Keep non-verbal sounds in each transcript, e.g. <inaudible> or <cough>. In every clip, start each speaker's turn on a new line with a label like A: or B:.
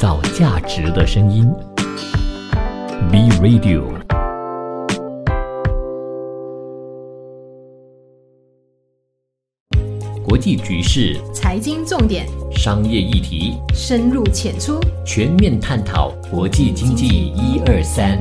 A: 造价值的声音。B Radio。国际局势、
B: 财经重点、
A: 商业议题，
B: 深入浅出，
A: 全面探讨国际经济一二三。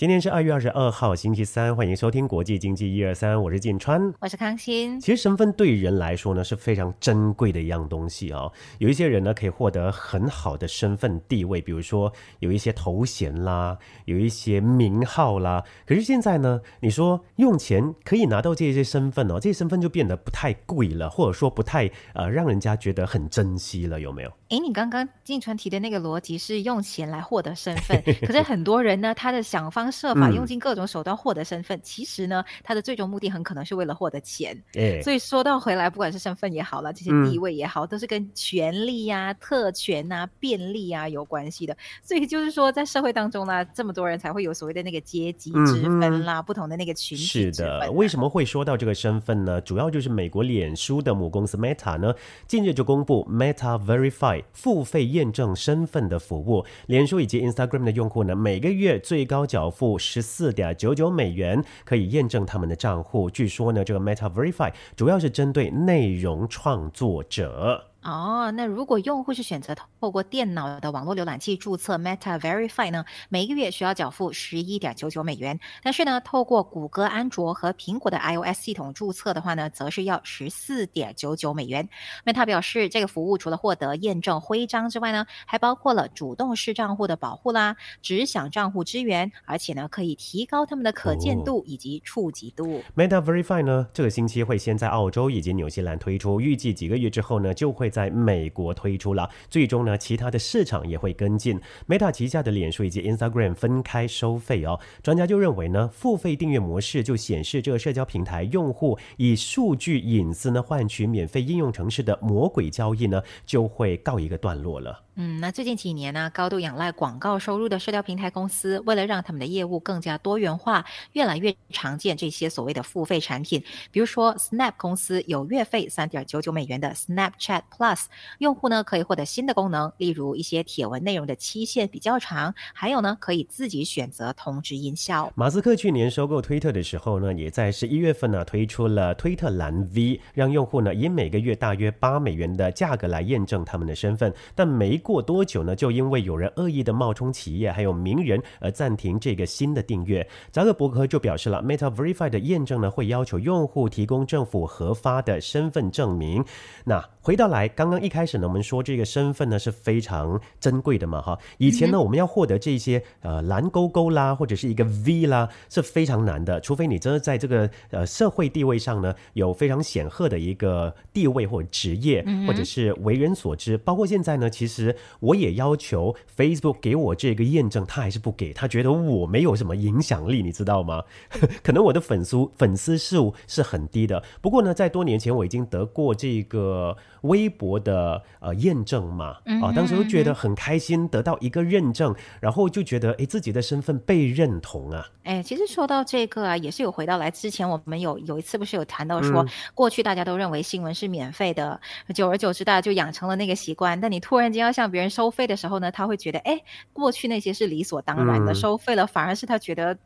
C: 今天是二月二十二号，星期三，欢迎收听国际经济一二三，我是晋川，
D: 我是康欣。
C: 其实身份对人来说呢是非常珍贵的一样东西哦。有一些人呢可以获得很好的身份地位，比如说有一些头衔啦，有一些名号啦。可是现在呢，你说用钱可以拿到这些身份哦，这些身份就变得不太贵了，或者说不太呃让人家觉得很珍惜了，有没有？
D: 哎，你刚刚晋川提的那个逻辑是用钱来获得身份，<laughs> 可是很多人呢，他的想方。设法用尽各种手段获得身份，其实呢，他的最终目的很可能是为了获得钱。所以说到回来，不管是身份也好了，这些地位也好，都是跟权利呀、特权啊、便利啊有关系的。所以就是说，在社会当中呢，这么多人才会有所谓的那个阶级之分啦，不同的那个群体。
C: 是的，为什么会说到这个身份呢？主要就是美国脸书的母公司 Meta 呢，近日就公布 Meta Verify 付费验证身份的服务。脸书以及 Instagram 的用户呢，每个月最高缴付。付十四点九九美元可以验证他们的账户。据说呢，这个 Meta Verify 主要是针对内容创作者。
D: 哦，那如果用户是选择透过电脑的网络浏览器注册 Meta Verify 呢，每一个月需要缴付十一点九九美元。但是呢，透过谷歌安卓和苹果的 iOS 系统注册的话呢，则是要十四点九九美元。Meta 表示，这个服务除了获得验证徽章之外呢，还包括了主动式账户的保护啦、只享账户支援，而且呢，可以提高他们的可见度以及触及度。
C: Meta Verify 呢，这个星期会先在澳洲以及纽西兰推出，预计几个月之后呢，就会。在美国推出了，最终呢，其他的市场也会跟进。Meta 旗下的脸书以及 Instagram 分开收费哦。专家就认为呢，付费订阅模式就显示这个社交平台用户以数据隐私呢换取免费应用城市的魔鬼交易呢，就会告一个段落了。
D: 嗯，那最近几年呢，高度仰赖广告收入的社交平台公司，为了让他们的业务更加多元化，越来越常见这些所谓的付费产品。比如说，Snap 公司有月费三点九九美元的 Snapchat Plus，用户呢可以获得新的功能，例如一些帖文内容的期限比较长，还有呢可以自己选择通知音效。
C: 马斯克去年收购推特的时候呢，也在十一月份呢推出了推特蓝 V，让用户呢以每个月大约八美元的价格来验证他们的身份，但没。过多久呢？就因为有人恶意的冒充企业还有名人而暂停这个新的订阅。扎克伯格就表示了，Meta Verify 的验证呢会要求用户提供政府核发的身份证明。那回到来，刚刚一开始呢，我们说这个身份呢是非常珍贵的嘛，哈。以前呢，我们要获得这些呃蓝勾勾啦，或者是一个 V 啦，是非常难的，除非你真的在这个呃社会地位上呢有非常显赫的一个地位或者职业，或者是为人所知。包括现在呢，其实。我也要求 Facebook 给我这个验证，他还是不给，他觉得我没有什么影响力，你知道吗？<laughs> 可能我的粉丝粉丝数是很低的。不过呢，在多年前我已经得过这个微博的呃验证嘛，啊，当时就觉得很开心，得到一个认证，然后就觉得哎自己的身份被认同啊。
D: 哎，其实说到这个啊，也是有回到来之前我们有有一次不是有谈到说，过去大家都认为新闻是免费的，久而久之大家就养成了那个习惯。但你突然间要向别人收费的时候呢，他会觉得，哎，过去那些是理所当然的，收费了反而是他觉得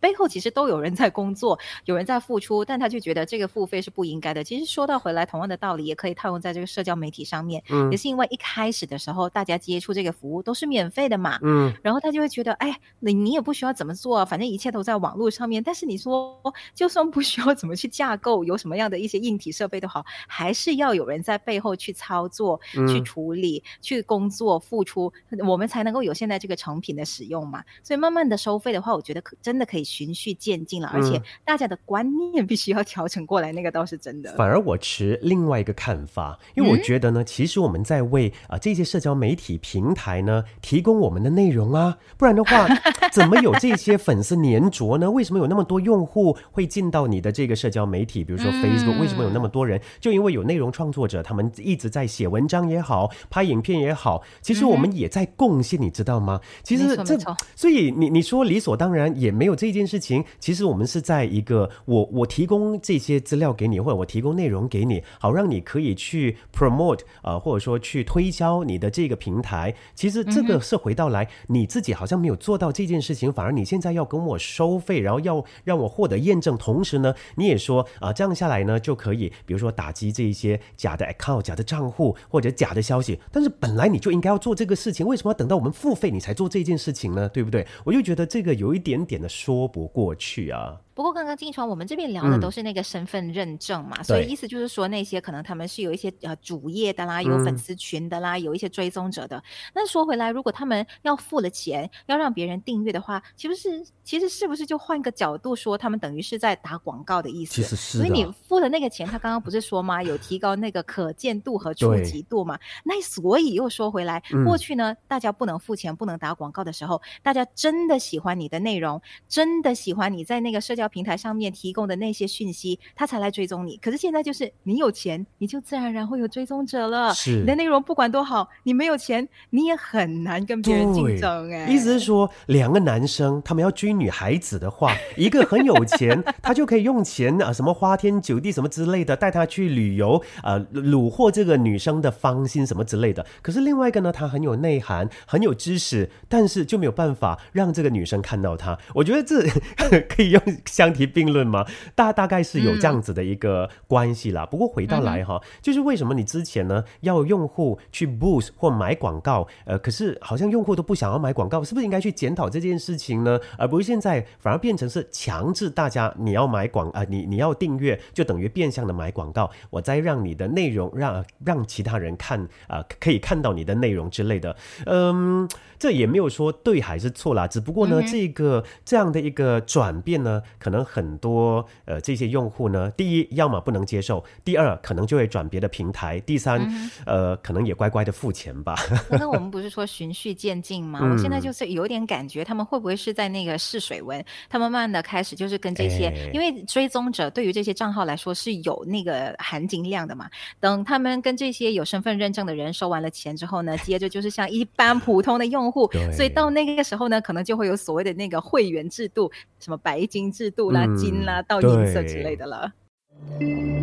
D: 背后其实都有人在工作，有人在付出，但他就觉得这个付费是不应该的。其实说到回来，同样的道理也可以套用在这个社交媒体上面，嗯也是因为一开始的时候大家接触这个服务都是免费的嘛，嗯，然后他就会觉得，哎，你你也不需要怎么做，反正一切都在网络上面。但是你说，就算不需要怎么去架构，有什么样的一些硬体设备都好，还是要有人在背后去操作、去处理、去工。作付出，我们才能够有现在这个成品的使用嘛。所以慢慢的收费的话，我觉得可真的可以循序渐进了。而且大家的观念必须要调整过来，那个倒是真的。
C: 反而我持另外一个看法，因为我觉得呢，其实我们在为啊这些社交媒体平台呢提供我们的内容啊，不然的话，<laughs> 怎么有这些粉丝粘着呢？为什么有那么多用户会进到你的这个社交媒体？比如说 Facebook，为什么有那么多人？就因为有内容创作者，他们一直在写文章也好，拍影片也好。其实我们也在贡献，你知道吗？其实这，所以你你说理所当然也没有这件事情。其实我们是在一个我我提供这些资料给你，或者我提供内容给你，好让你可以去 promote 呃，或者说去推销你的这个平台，其实这个是回到来你自己好像没有做到这件事情，反而你现在要跟我收费，然后要让我获得验证，同时呢，你也说啊，这样下来呢就可以，比如说打击这一些假的 account、假的账户或者假的消息。但是本来你就应该要做这个事情，为什么要等到我们付费你才做这件事情呢？对不对？我就觉得这个有一点点的说不过去啊。
D: 不过刚刚金川我们这边聊的都是那个身份认证嘛，所以意思就是说那些可能他们是有一些呃主页的啦，有粉丝群的啦，有一些追踪者的。那说回来，如果他们要付了钱，要让别人订阅的话，其实是其实是不是就换个角度说，他们等于是在打广告的意思？
C: 其实是。
D: 所以你付了那个钱，他刚刚不是说吗？有提高那个可见度和触及度嘛？那所以又说回来，过去呢，大家不能付钱，不能打广告的时候，大家真的喜欢你的内容，真的喜欢你在那个社交平台上面。提供的那些讯息，他才来追踪你。可是现在就是你有钱，你就自然而然会有追踪者了。
C: 是
D: 你的内容不管多好，你没有钱，你也很难跟别人竞争。哎，
C: 意思是说，两个男生他们要追女孩子的话，一个很有钱，他就可以用钱啊，什么花天酒地什么之类的，带她去旅游，呃，虏获这个女生的芳心什么之类的。可是另外一个呢，他很有内涵，很有知识，但是就没有办法让这个女生看到他。我觉得这 <laughs> 可以用相提并论吗。大大概是有这样子的一个关系啦。不过回到来哈，就是为什么你之前呢要用户去 boost 或买广告，呃，可是好像用户都不想要买广告，是不是应该去检讨这件事情呢？而不是现在反而变成是强制大家你要买广啊，你你要订阅就等于变相的买广告，我再让你的内容让让其他人看啊，可以看到你的内容之类的，嗯。这也没有说对还是错啦，只不过呢，这个这样的一个转变呢，可能很多呃这些用户呢，第一要么不能接受，第二可能就会转别的平台，第三呃可能也乖乖的付钱吧。
D: 那我们不是说循序渐进吗？<laughs> 我现在就是有点感觉，他们会不会是在那个试水温？他们慢慢的开始就是跟这些，因为追踪者对于这些账号来说是有那个含金量的嘛。等他们跟这些有身份认证的人收完了钱之后呢，<laughs> 接着就是像一般普通的用户。所以到那个时候呢，可能就会有所谓的那个会员制度，什么白金制度啦、金啦、到银色之类的了。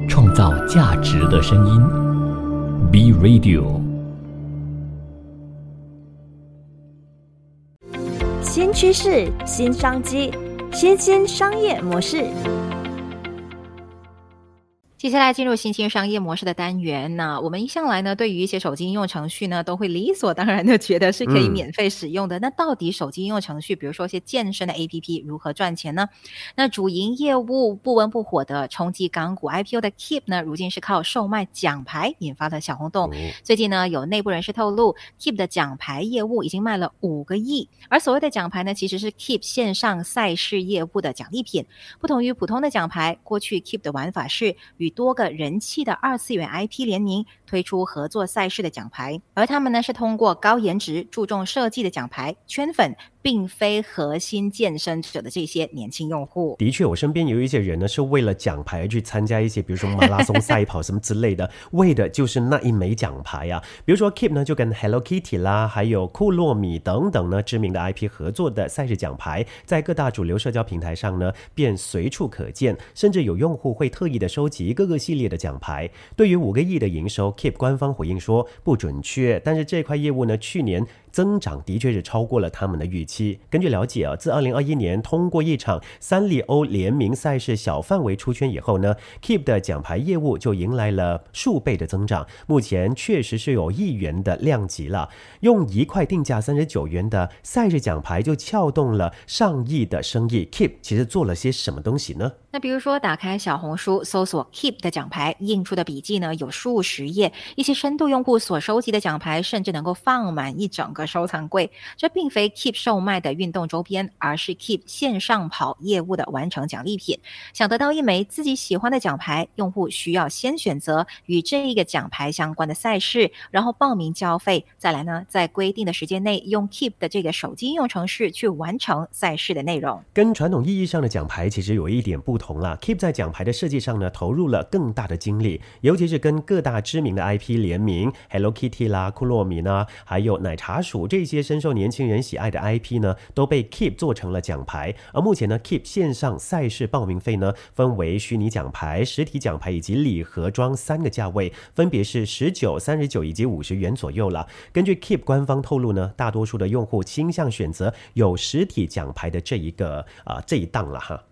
A: 创造价值的声音，B Radio。
E: 新趋势、新商机、新兴商业模式。
D: 接下来进入新兴商业模式的单元呢，我们一向来呢，对于一些手机应用程序呢，都会理所当然的觉得是可以免费使用的。那到底手机应用程序，比如说一些健身的 APP 如何赚钱呢？那主营业务不温不火的冲击港股 IPO 的 Keep 呢，如今是靠售卖奖牌引发了小轰动。最近呢，有内部人士透露，Keep 的奖牌业务已经卖了五个亿。而所谓的奖牌呢，其实是 Keep 线上赛事业务的奖励品。不同于普通的奖牌，过去 Keep 的玩法是与多个人气的二次元 IP 联名推出合作赛事的奖牌，而他们呢是通过高颜值、注重设计的奖牌圈粉。并非核心健身者的这些年轻用户，
C: 的确，我身边有一些人呢，是为了奖牌去参加一些，比如说马拉松赛跑什么之类的，为的就是那一枚奖牌啊。比如说 Keep 呢，就跟 Hello Kitty 啦，还有库洛米等等呢知名的 IP 合作的赛事奖牌，在各大主流社交平台上呢，便随处可见，甚至有用户会特意的收集各个系列的奖牌。对于五个亿的营收，Keep 官方回应说不准确，但是这块业务呢，去年。增长的确是超过了他们的预期。根据了解啊，自二零二一年通过一场三丽欧联名赛事小范围出圈以后呢，Keep 的奖牌业务就迎来了数倍的增长。目前确实是有亿元的量级了。用一块定价三十九元的赛事奖牌就撬动了上亿的生意。Keep 其实做了些什么东西呢？
D: 那比如说，打开小红书搜索 Keep 的奖牌，印出的笔记呢有数十页，一些深度用户所收集的奖牌甚至能够放满一整个收藏柜。这并非 Keep 售卖的运动周边，而是 Keep 线上跑业务的完成奖励品。想得到一枚自己喜欢的奖牌，用户需要先选择与这一个奖牌相关的赛事，然后报名交费，再来呢，在规定的时间内用 Keep 的这个手机应用程序去完成赛事的内容。
C: 跟传统意义上的奖牌其实有一点不。同了，Keep 在奖牌的设计上呢，投入了更大的精力，尤其是跟各大知名的 IP 联名，Hello Kitty 啦、库洛米呢，还有奶茶属这些深受年轻人喜爱的 IP 呢，都被 Keep 做成了奖牌。而目前呢，Keep 线上赛事报名费呢，分为虚拟奖牌、实体奖牌以及礼盒装三个价位，分别是十九、三十九以及五十元左右了。根据 Keep 官方透露呢，大多数的用户倾向选择有实体奖牌的这一个啊这一档了哈。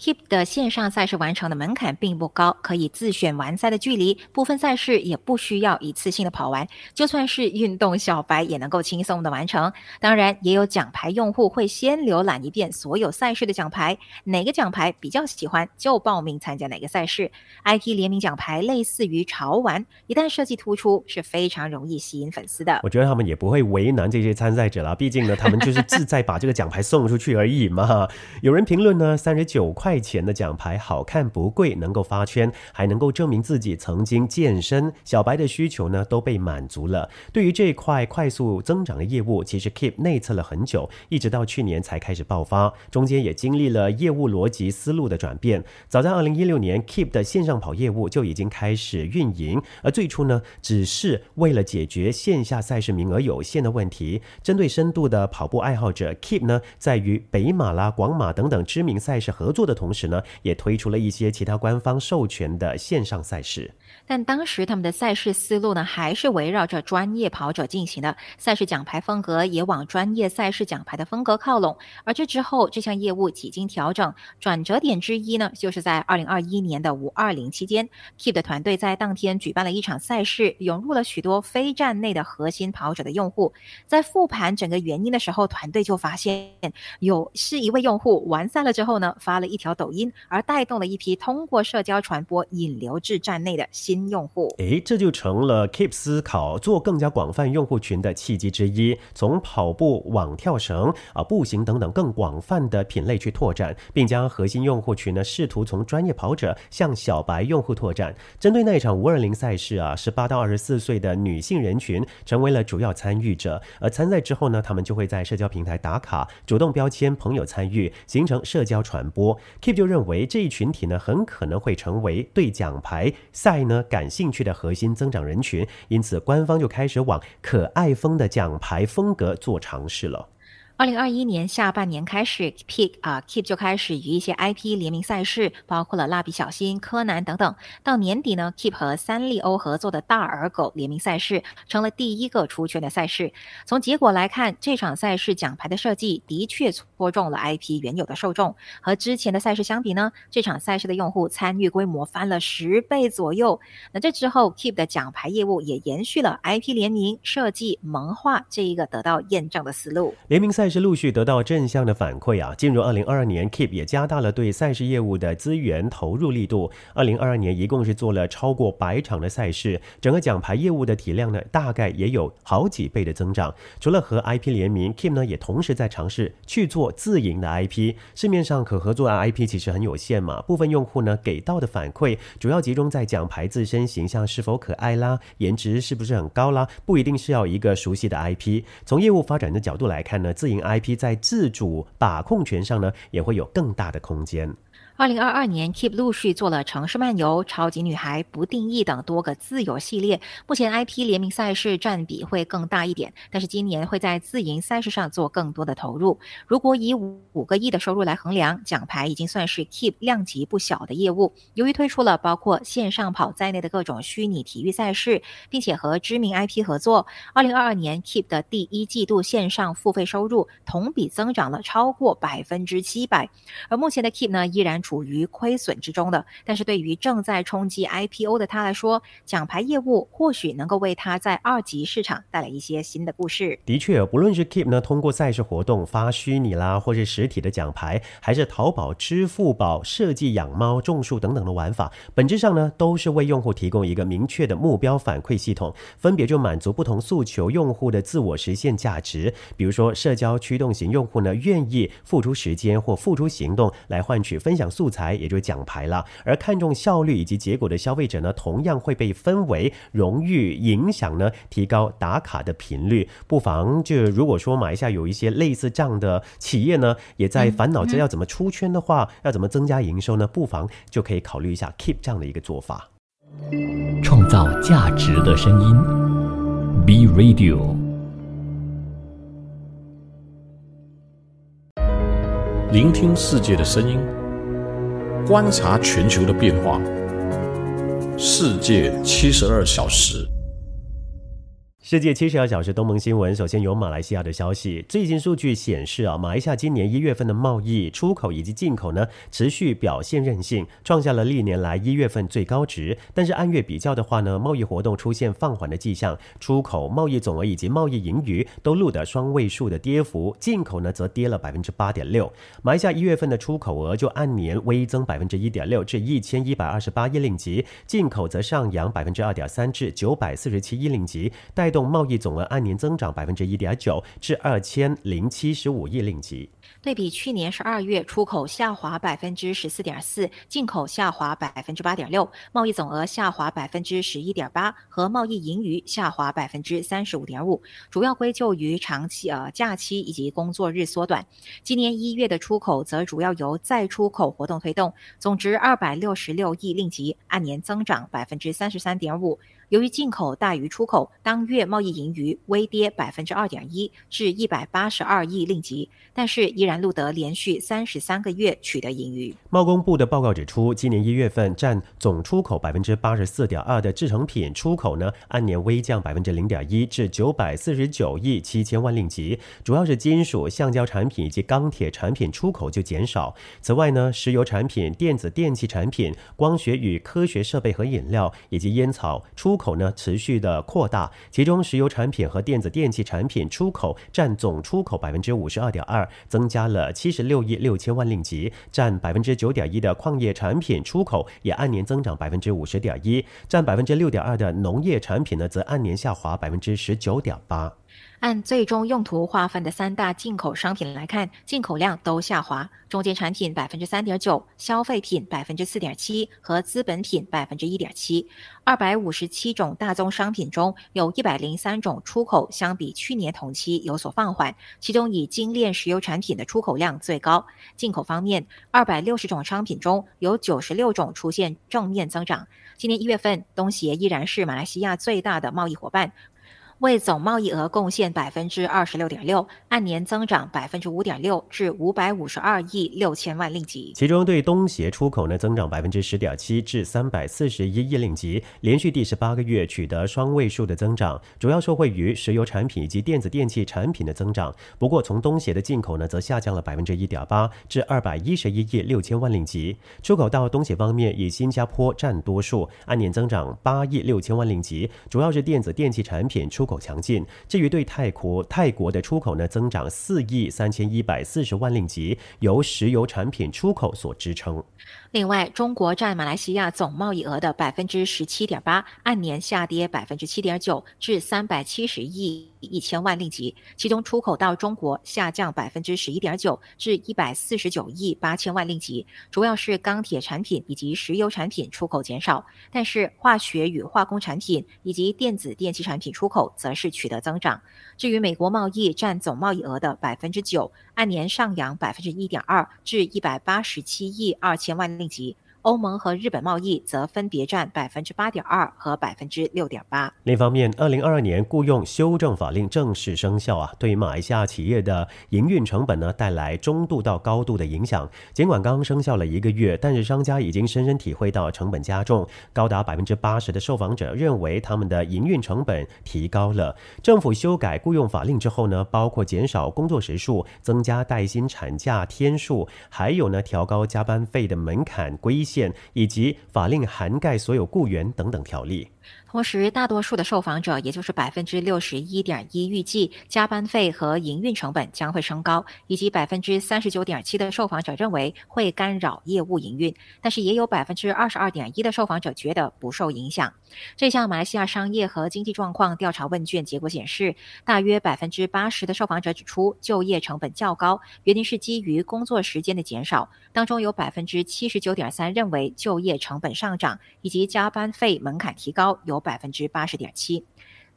D: Keep 的线上赛事完成的门槛并不高，可以自选完赛的距离，部分赛事也不需要一次性的跑完，就算是运动小白也能够轻松的完成。当然，也有奖牌用户会先浏览一遍所有赛事的奖牌，哪个奖牌比较喜欢就报名参加哪个赛事。IP 联名奖牌类似于潮玩，一旦设计突出，是非常容易吸引粉丝的。
C: 我觉得他们也不会为难这些参赛者啦，毕竟呢，他们就是自在把这个奖牌送出去而已嘛。有人评论呢，三十九块。块钱的奖牌好看不贵，能够发圈，还能够证明自己曾经健身。小白的需求呢都被满足了。对于这块快速增长的业务，其实 Keep 内测了很久，一直到去年才开始爆发，中间也经历了业务逻辑思路的转变。早在二零一六年，Keep 的线上跑业务就已经开始运营，而最初呢，只是为了解决线下赛事名额有限的问题。针对深度的跑步爱好者，Keep 呢在与北马啦、广马等等知名赛事合作的。同时呢，也推出了一些其他官方授权的线上赛事。
D: 但当时他们的赛事思路呢，还是围绕着专业跑者进行的，赛事奖牌风格也往专业赛事奖牌的风格靠拢。而这之后，这项业务几经调整，转折点之一呢，就是在二零二一年的五二零期间，Keep 的团队在当天举办了一场赛事，涌入了许多非站内的核心跑者的用户。在复盘整个原因的时候，团队就发现有是一位用户完赛了之后呢，发了一条。抖音，而带动了一批通过社交传播引流至站内的新用户。
C: 诶，这就成了 Keep 思考做更加广泛用户群的契机之一。从跑步、网跳绳啊、步行等等更广泛的品类去拓展，并将核心用户群呢，试图从专业跑者向小白用户拓展。针对那一场五二零赛事啊，十八到二十四岁的女性人群成为了主要参与者。而参赛之后呢，他们就会在社交平台打卡，主动标签朋友参与，形成社交传播。Keep 就认为这一群体呢，很可能会成为对奖牌赛呢感兴趣的核心增长人群，因此官方就开始往可爱风的奖牌风格做尝试了。
D: 二零二一年下半年开始，Keep 啊 Keep 就开始与一些 IP 联名赛事，包括了蜡笔小新、柯南等等。到年底呢，Keep 和三丽鸥合作的大耳狗联名赛事成了第一个出圈的赛事。从结果来看，这场赛事奖牌的设计的确戳中了 IP 原有的受众。和之前的赛事相比呢，这场赛事的用户参与规模翻了十倍左右。那这之后，Keep 的奖牌业务也延续了 IP 联名设计萌化这一个得到验证的思路。
C: 联名赛。是陆续得到正向的反馈啊！进入二零二二年，Keep 也加大了对赛事业务的资源投入力度。二零二二年一共是做了超过百场的赛事，整个奖牌业务的体量呢，大概也有好几倍的增长。除了和 IP 联名，Keep 呢也同时在尝试去做自营的 IP。市面上可合作的 IP 其实很有限嘛，部分用户呢给到的反馈主要集中在奖牌自身形象是否可爱啦，颜值是不是很高啦，不一定是要一个熟悉的 IP。从业务发展的角度来看呢，自营 IP 在自主把控权上呢，也会有更大的空间。
D: 二零二二年，Keep 陆续做了《城市漫游》《超级女孩》《不定义》等多个自有系列。目前 IP 联名赛事占比会更大一点，但是今年会在自营赛事上做更多的投入。如果以五五个亿的收入来衡量，奖牌已经算是 Keep 量级不小的业务。由于推出了包括线上跑在内的各种虚拟体育赛事，并且和知名 IP 合作，二零二二年 Keep 的第一季度线上付费收入同比增长了超过百分之七百。而目前的 Keep 呢，依然。处于亏损之中的，但是对于正在冲击 IPO 的他来说，奖牌业务或许能够为他在二级市场带来一些新的故事。
C: 的确，不论是 Keep 呢通过赛事活动发虚拟啦，或是实体的奖牌，还是淘宝、支付宝设计养猫、种树等等的玩法，本质上呢都是为用户提供一个明确的目标反馈系统，分别就满足不同诉求用户的自我实现价值。比如说，社交驱动型用户呢愿意付出时间或付出行动来换取分享。素材，也就是奖牌了。而看重效率以及结果的消费者呢，同样会被分为荣誉、影响呢，提高打卡的频率。不妨就如果说马来西亚有一些类似这样的企业呢，也在烦恼着要怎么出圈的话，要怎么增加营收呢？不妨就可以考虑一下 Keep 这样的一个做法。
A: 创造价值的声音，Be Radio。
F: 聆听世界的声音，观察全球的变化。世界七十二小时。
C: 世界七十二小时东盟新闻，首先有马来西亚的消息。最新数据显示啊，马来西亚今年一月份的贸易出口以及进口呢，持续表现韧性，创下了历年来一月份最高值。但是按月比较的话呢，贸易活动出现放缓的迹象，出口贸易总额以及贸易盈余都录得双位数的跌幅，进口呢则跌了百分之八点六。马来西亚一月份的出口额就按年微增百分之一点六至一千一百二十八亿令吉，进口则上扬百分之二点三至九百四十七亿令吉，带动。贸易总额按年增长百分之一点九，至二千零七十五亿令吉。
D: 对比去年十二月，出口下滑百分之十四点四，进口下滑百分之八点六，贸易总额下滑百分之十一点八，和贸易盈余下滑百分之三十五点五，主要归咎于长期呃假期以及工作日缩短。今年一月的出口则主要由再出口活动推动，总值二百六十六亿令吉，按年增长百分之三十三点五。由于进口大于出口，当月贸易盈余微跌百分之二点一，至一百八十二亿令吉，但是依然录得连续三十三个月取得盈余。
C: 贸工部的报告指出，今年一月份占总出口百分之八十四点二的制成品出口呢，按年微降百分之零点一，至九百四十九亿七千万令吉，主要是金属、橡胶产品以及钢铁产品出口就减少。此外呢，石油产品、电子电器产品、光学与科学设备和饮料以及烟草出。口呢持续的扩大，其中石油产品和电子电器产品出口占总出口百分之五十二点二，增加了七十六亿六千万令吉，占百分之九点一的矿业产品出口也按年增长百分之五十点一，占百分之六点二的农业产品呢则按年下滑百分之十九点八。
D: 按最终用途划分的三大进口商品来看，进口量都下滑。中间产品百分之三点九，消费品百分之四点七和资本品百分之一点七。二百五十七种大宗商品中有一百零三种出口相比去年同期有所放缓，其中以精炼石油产品的出口量最高。进口方面，二百六十种商品中有九十六种出现正面增长。今年一月份，东协依然是马来西亚最大的贸易伙伴。为总贸易额贡献百分之二十六点六，按年增长百分之五点六，至五百五十二亿六千万令吉。
C: 其中对东协出口呢增长百分之十点七，至三百四十一亿令吉，连续第十八个月取得双位数的增长，主要受惠于石油产品以及电子电器产品的增长。不过从东协的进口呢则下降了百分之一点八，至二百一十一亿六千万令吉。出口到东协方面，以新加坡占多数，按年增长八亿六千万令吉，主要是电子电器产品出。口强劲。至于对泰国，泰国的出口呢增长四亿三千一百四十万令吉，由石油产品出口所支撑。
D: 另外，中国占马来西亚总贸易额的百分之十七点八，按年下跌百分之七点九，至三百七十亿一千万令吉。其中，出口到中国下降百分之十一点九，至一百四十九亿八千万令吉，主要是钢铁产品以及石油产品出口减少。但是，化学与化工产品以及电子电器产品出口则是取得增长。至于美国贸易占总贸易额的百分之九，按年上扬百分之一点二，至一百八十七亿二千万。令吉。欧盟和日本贸易则分别占百分之八点二和百分之六点八。
C: 另一方面，二零二二年雇佣修正法令正式生效啊，对于马来西亚企业的营运成本呢带来中度到高度的影响。尽管刚生效了一个月，但是商家已经深深体会到成本加重，高达百分之八十的受访者认为他们的营运成本提高了。政府修改雇佣法令之后呢，包括减少工作时数、增加带薪产假天数，还有呢调高加班费的门槛规限。以及法令涵盖所有雇员等等条例。
D: 同时，大多数的受访者，也就是百分之六十一点一，预计加班费和营运成本将会升高，以及百分之三十九点七的受访者认为会干扰业务营运，但是也有百分之二十二点一的受访者觉得不受影响。这项马来西亚商业和经济状况调查问卷结果显示，大约百分之八十的受访者指出就业成本较高，原因是基于工作时间的减少。当中有百分之七十九点三认为就业成本上涨，以及加班费门槛提高有。百分之八十点七。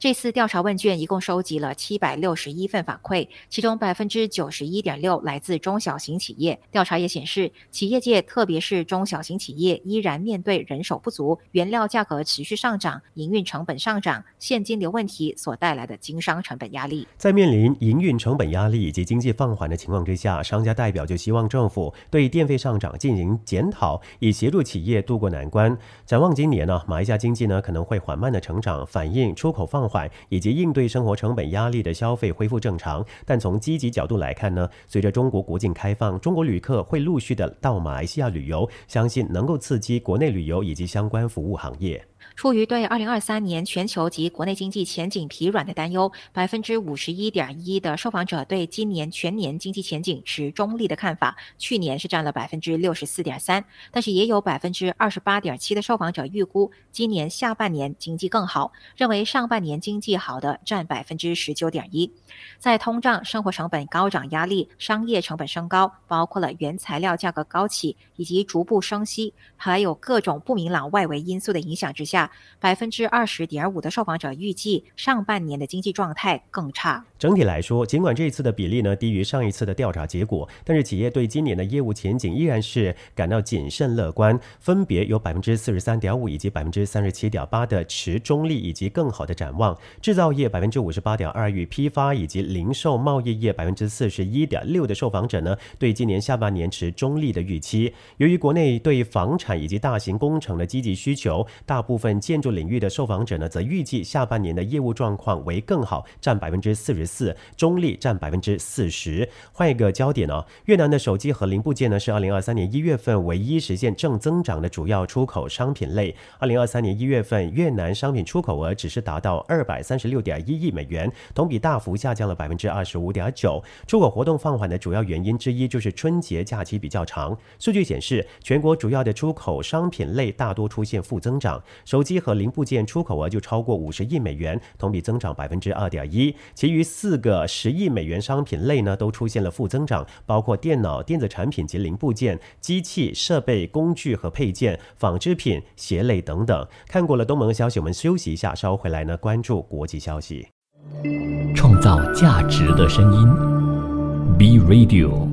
D: 这次调查问卷一共收集了七百六十一份反馈，其中百分之九十一点六来自中小型企业。调查也显示，企业界特别是中小型企业依然面对人手不足、原料价格持续上涨、营运成本上涨、现金流问题所带来的经商成本压力。
C: 在面临营运成本压力以及经济放缓的情况之下，商家代表就希望政府对电费上涨进行检讨，以协助企业渡过难关。展望今年呢，马来西亚经济呢可能会缓慢的成长，反映出口放。缓以及应对生活成本压力的消费恢复正常，但从积极角度来看呢，随着中国国境开放，中国旅客会陆续的到马来西亚旅游，相信能够刺激国内旅游以及相关服务行业。
D: 出于对二零二三年全球及国内经济前景疲软的担忧，百分之五十一点一的受访者对今年全年经济前景持中立的看法，去年是占了百分之六十四点三，但是也有百分之二十八点七的受访者预估今年下半年经济更好，认为上半年经济好的占百分之十九点一。在通胀、生活成本高涨压力、商业成本升高，包括了原材料价格高企以及逐步升息，还有各种不明朗外围因素的影响之下。百分之二十点五的受访者预计上半年的经济状态更差。
C: 整体来说，尽管这一次的比例呢低于上一次的调查结果，但是企业对今年的业务前景依然是感到谨慎乐观。分别有百分之四十三点五以及百分之三十七点八的持中立以及更好的展望。制造业百分之五十八点二与批发以及零售贸易业百分之四十一点六的受访者呢对今年下半年持中立的预期。由于国内对房产以及大型工程的积极需求，大部分。建筑领域的受访者呢，则预计下半年的业务状况为更好，占百分之四十四，中立占百分之四十。换一个焦点哦，越南的手机和零部件呢，是二零二三年一月份唯一实现正增长的主要出口商品类。二零二三年一月份，越南商品出口额只是达到二百三十六点一亿美元，同比大幅下降了百分之二十五点九。出口活动放缓的主要原因之一就是春节假期比较长。数据显示，全国主要的出口商品类大多出现负增长。首手机和零部件出口额就超过五十亿美元，同比增长百分之二点一。其余四个十亿美元商品类呢，都出现了负增长，包括电脑、电子产品及零部件、机器设备、工具和配件、纺织品、鞋类等等。看过了东盟消息，我们休息一下，稍后回来呢，关注国际消息。
A: 创造价值的声音 be Radio。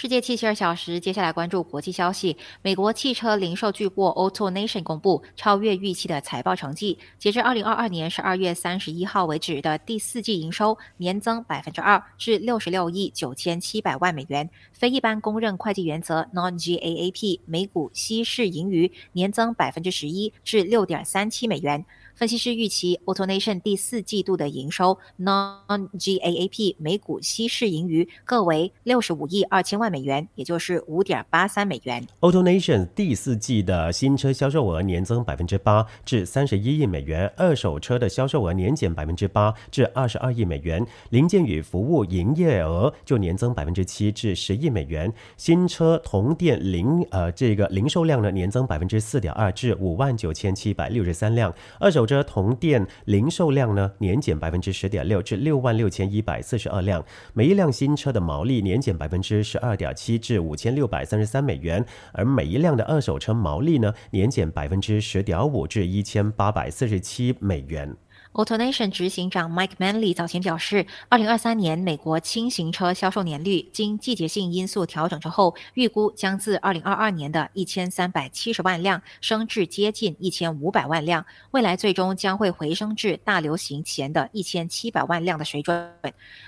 D: 世界七十二小时，接下来关注国际消息。美国汽车零售巨擘 AutoNation 公布超越预期的财报成绩。截至二零二二年十二月三十一号为止的第四季营收年增百分之二，至六十六亿九千七百万美元。非一般公认会计原则 （Non-GAAP） 每股稀释盈余年增百分之十一，至六点三七美元。分析师预期，AutoNation 第四季度的营收 Non-GAAP 每股稀释盈余各为六十五亿二千万美元，也就是五点八三美元。
C: AutoNation 第四季的新车销售额年增百分之八，至三十一亿美元；二手车的销售额年减百分之八，至二十二亿美元；零件与服务营业额就年增百分之七，至十亿美元。新车同店零呃这个零售量呢年增百分之四点二，至五万九千七百六十三辆；二手车同店零售量呢年减百分之十点六至六万六千一百四十二辆，每一辆新车的毛利年减百分之十二点七至五千六百三十三美元，而每一辆的二手车毛利呢年减百分之十点五至一千八百四十七美元。
D: AutoNation 执行长 Mike Manley 早前表示，二零二三年美国轻型车销售年率经季节性因素调整之后，预估将自二零二二年的一千三百七十万辆升至接近一千五百万辆，未来最终将会回升至大流行前的一千七百万辆的水准。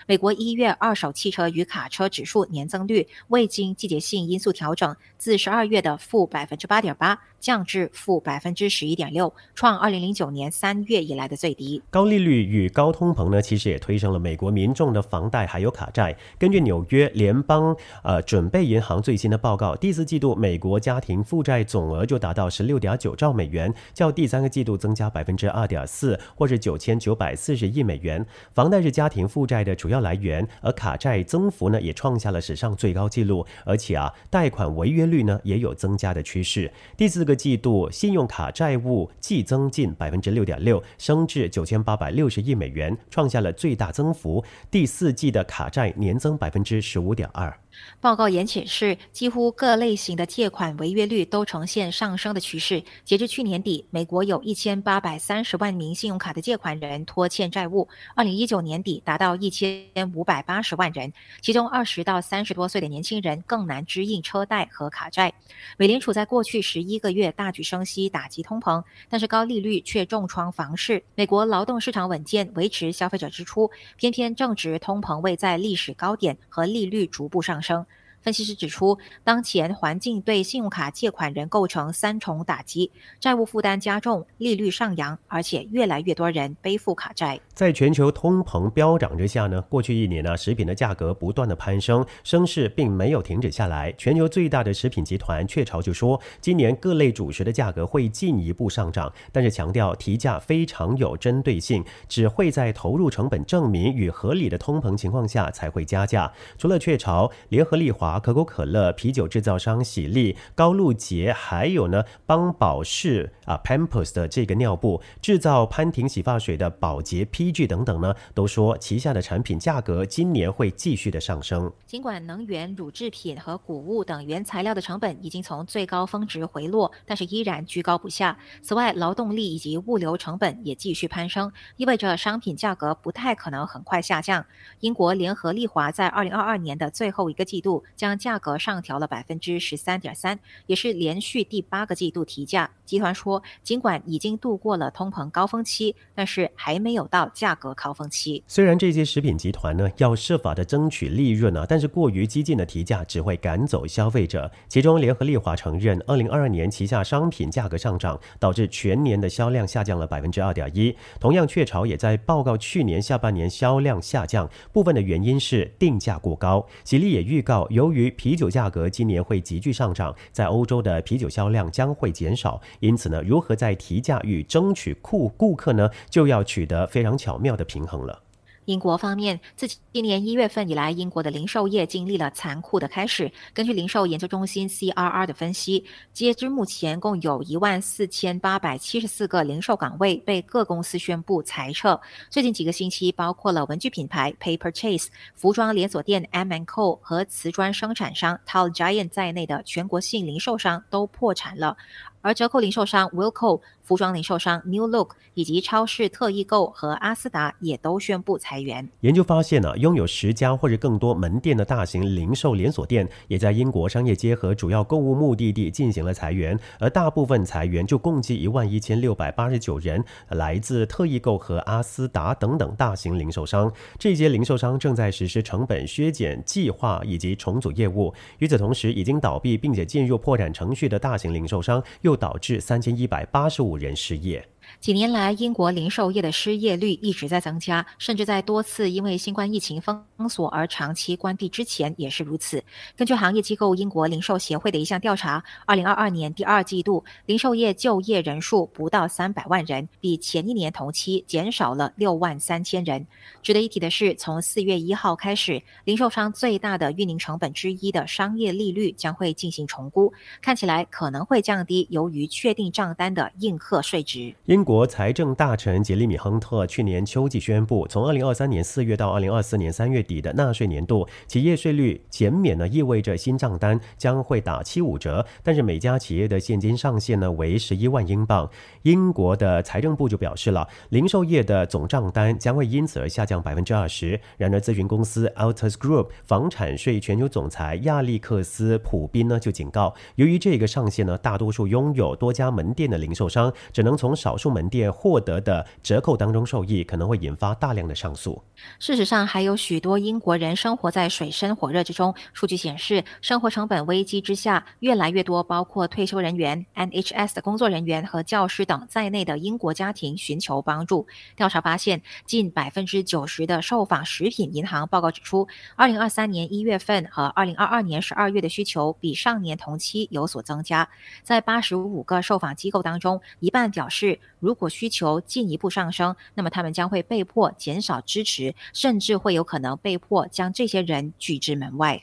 D: 美国一月二手汽车与卡车指数年增率未经季节性因素调整，自十二月的负百分之八点八降至负百分之十一点六，创二零零九年三月以来的最低。
C: 高利率与高通膨呢，其实也推升了美国民众的房贷还有卡债。根据纽约联邦呃准备银行最新的报告，第四季度美国家庭负债总额就达到十六点九兆美元，较第三个季度增加百分之二点四，或是九千九百四十亿美元。房贷是家庭负债的主要来源，而卡债增幅呢也创下了史上最高纪录，而且啊贷款违约率呢也有增加的趋势。第四个季度信用卡债务季增近百分之六点六，升至九千八百六十亿美元，创下了最大增幅。第四季的卡债年增百分之十五点二。
D: 报告也显示，几乎各类型的借款违约率都呈现上升的趋势。截至去年底，美国有一千八百三十万名信用卡的借款人拖欠债务，二零一九年底达到一千五百八十万人，其中二十到三十多岁的年轻人更难支应车贷和卡债。美联储在过去十一个月大举升息打击通膨，但是高利率却重创房市。美国劳动市场稳健，维持消费者支出，偏偏正值通膨位在历史高点和利率逐步上升。分析师指出，当前环境对信用卡借款人构成三重打击：债务负担加重、利率上扬，而且越来越多人背负卡债。
C: 在全球通膨飙涨之下呢，过去一年呢，食品的价格不断的攀升，升势并没有停止下来。全球最大的食品集团雀巢就说，今年各类主食的价格会进一步上涨，但是强调提价非常有针对性，只会在投入成本证明与合理的通膨情况下才会加价。除了雀巢，联合利华。可口可乐、啤酒制造商喜力、高露洁，还有呢邦宝适啊 Pampers 的这个尿布制造潘婷洗发水的宝洁 PG 等等呢，都说旗下的产品价格今年会继续的上升。
D: 尽管能源、乳制品和谷物等原材料的成本已经从最高峰值回落，但是依然居高不下。此外，劳动力以及物流成本也继续攀升，意味着商品价格不太可能很快下降。英国联合利华在二零二二年的最后一个季度将价格上调了百分之十三点三，也是连续第八个季度提价。集团说，尽管已经度过了通膨高峰期，但是还没有到价格高峰期。
C: 虽然这些食品集团呢要设法的争取利润啊，但是过于激进的提价只会赶走消费者。其中，联合利华承认，二零二二年旗下商品价格上涨，导致全年的销量下降了百分之二点一。同样，雀巢也在报告去年下半年销量下降，部分的原因是定价过高。吉利也预告，由由于啤酒价格今年会急剧上涨，在欧洲的啤酒销量将会减少。因此呢，如何在提价与争取顾顾客呢，就要取得非常巧妙的平衡了。
D: 英国方面，自今年一月份以来，英国的零售业经历了残酷的开始。根据零售研究中心 CRR 的分析，截至目前，共有一万四千八百七十四个零售岗位被各公司宣布裁撤。最近几个星期，包括了文具品牌 Paper Chase、服装连锁店 M and Co 和瓷砖生产商 Tall Giant 在内的全国性零售商都破产了。而折扣零售商 Wilko、服装零售商 New Look 以及超市特异购和阿斯达也都宣布裁员。
C: 研究发现呢，拥有十家或者更多门店的大型零售连锁店，也在英国商业街和主要购物目的地进行了裁员，而大部分裁员就共计一万一千六百八十九人，来自特异购和阿斯达等等大型零售商。这些零售商正在实施成本削减计划以及重组业务。与此同时，已经倒闭并且进入破产程序的大型零售商又。又导致三千一百八十五人失业。
D: 几年来，英国零售业的失业率一直在增加，甚至在多次因为新冠疫情封锁而长期关闭之前也是如此。根据行业机构英国零售协会的一项调查，二零二二年第二季度零售业就业人数不到三百万人，比前一年同期减少了六万三千人。值得一提的是，从四月一号开始，零售商最大的运营成本之一的商业利率将会进行重估，看起来可能会降低由于确定账单的应课税值。
C: 英国财政大臣杰里米·亨特去年秋季宣布，从二零二三年四月到二零二四年三月底的纳税年度，企业税率减免呢，意味着新账单将会打七五折。但是每家企业的现金上限呢为十一万英镑。英国的财政部就表示了，零售业的总账单将会因此而下降百分之二十。然而，咨询公司 Altus Group 房产税全球总裁亚历克斯·普宾呢就警告，由于这个上限呢，大多数拥有多家门店的零售商只能从少数门店获得的折扣当中受益，可能会引发大量的上诉。
D: 事实上，还有许多英国人生活在水深火热之中。数据显示，生活成本危机之下，越来越多包括退休人员、NHS 的工作人员和教师等在内的英国家庭寻求帮助。调查发现，近百分之九十的受访食品银行报告指出，二零二三年一月份和二零二二年十二月的需求比上年同期有所增加。在八十五个受访机构当中，一半表示，如果需求进一步上升，那么他们将会被迫减少支持，甚至会有可能被迫将这些人拒之门外。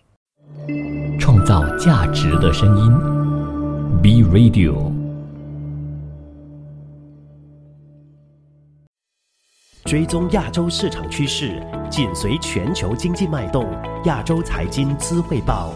A: 创造价值的声音，B Radio。
G: 追踪亚洲市场趋势，紧随全球经济脉动。亚洲财经资汇报。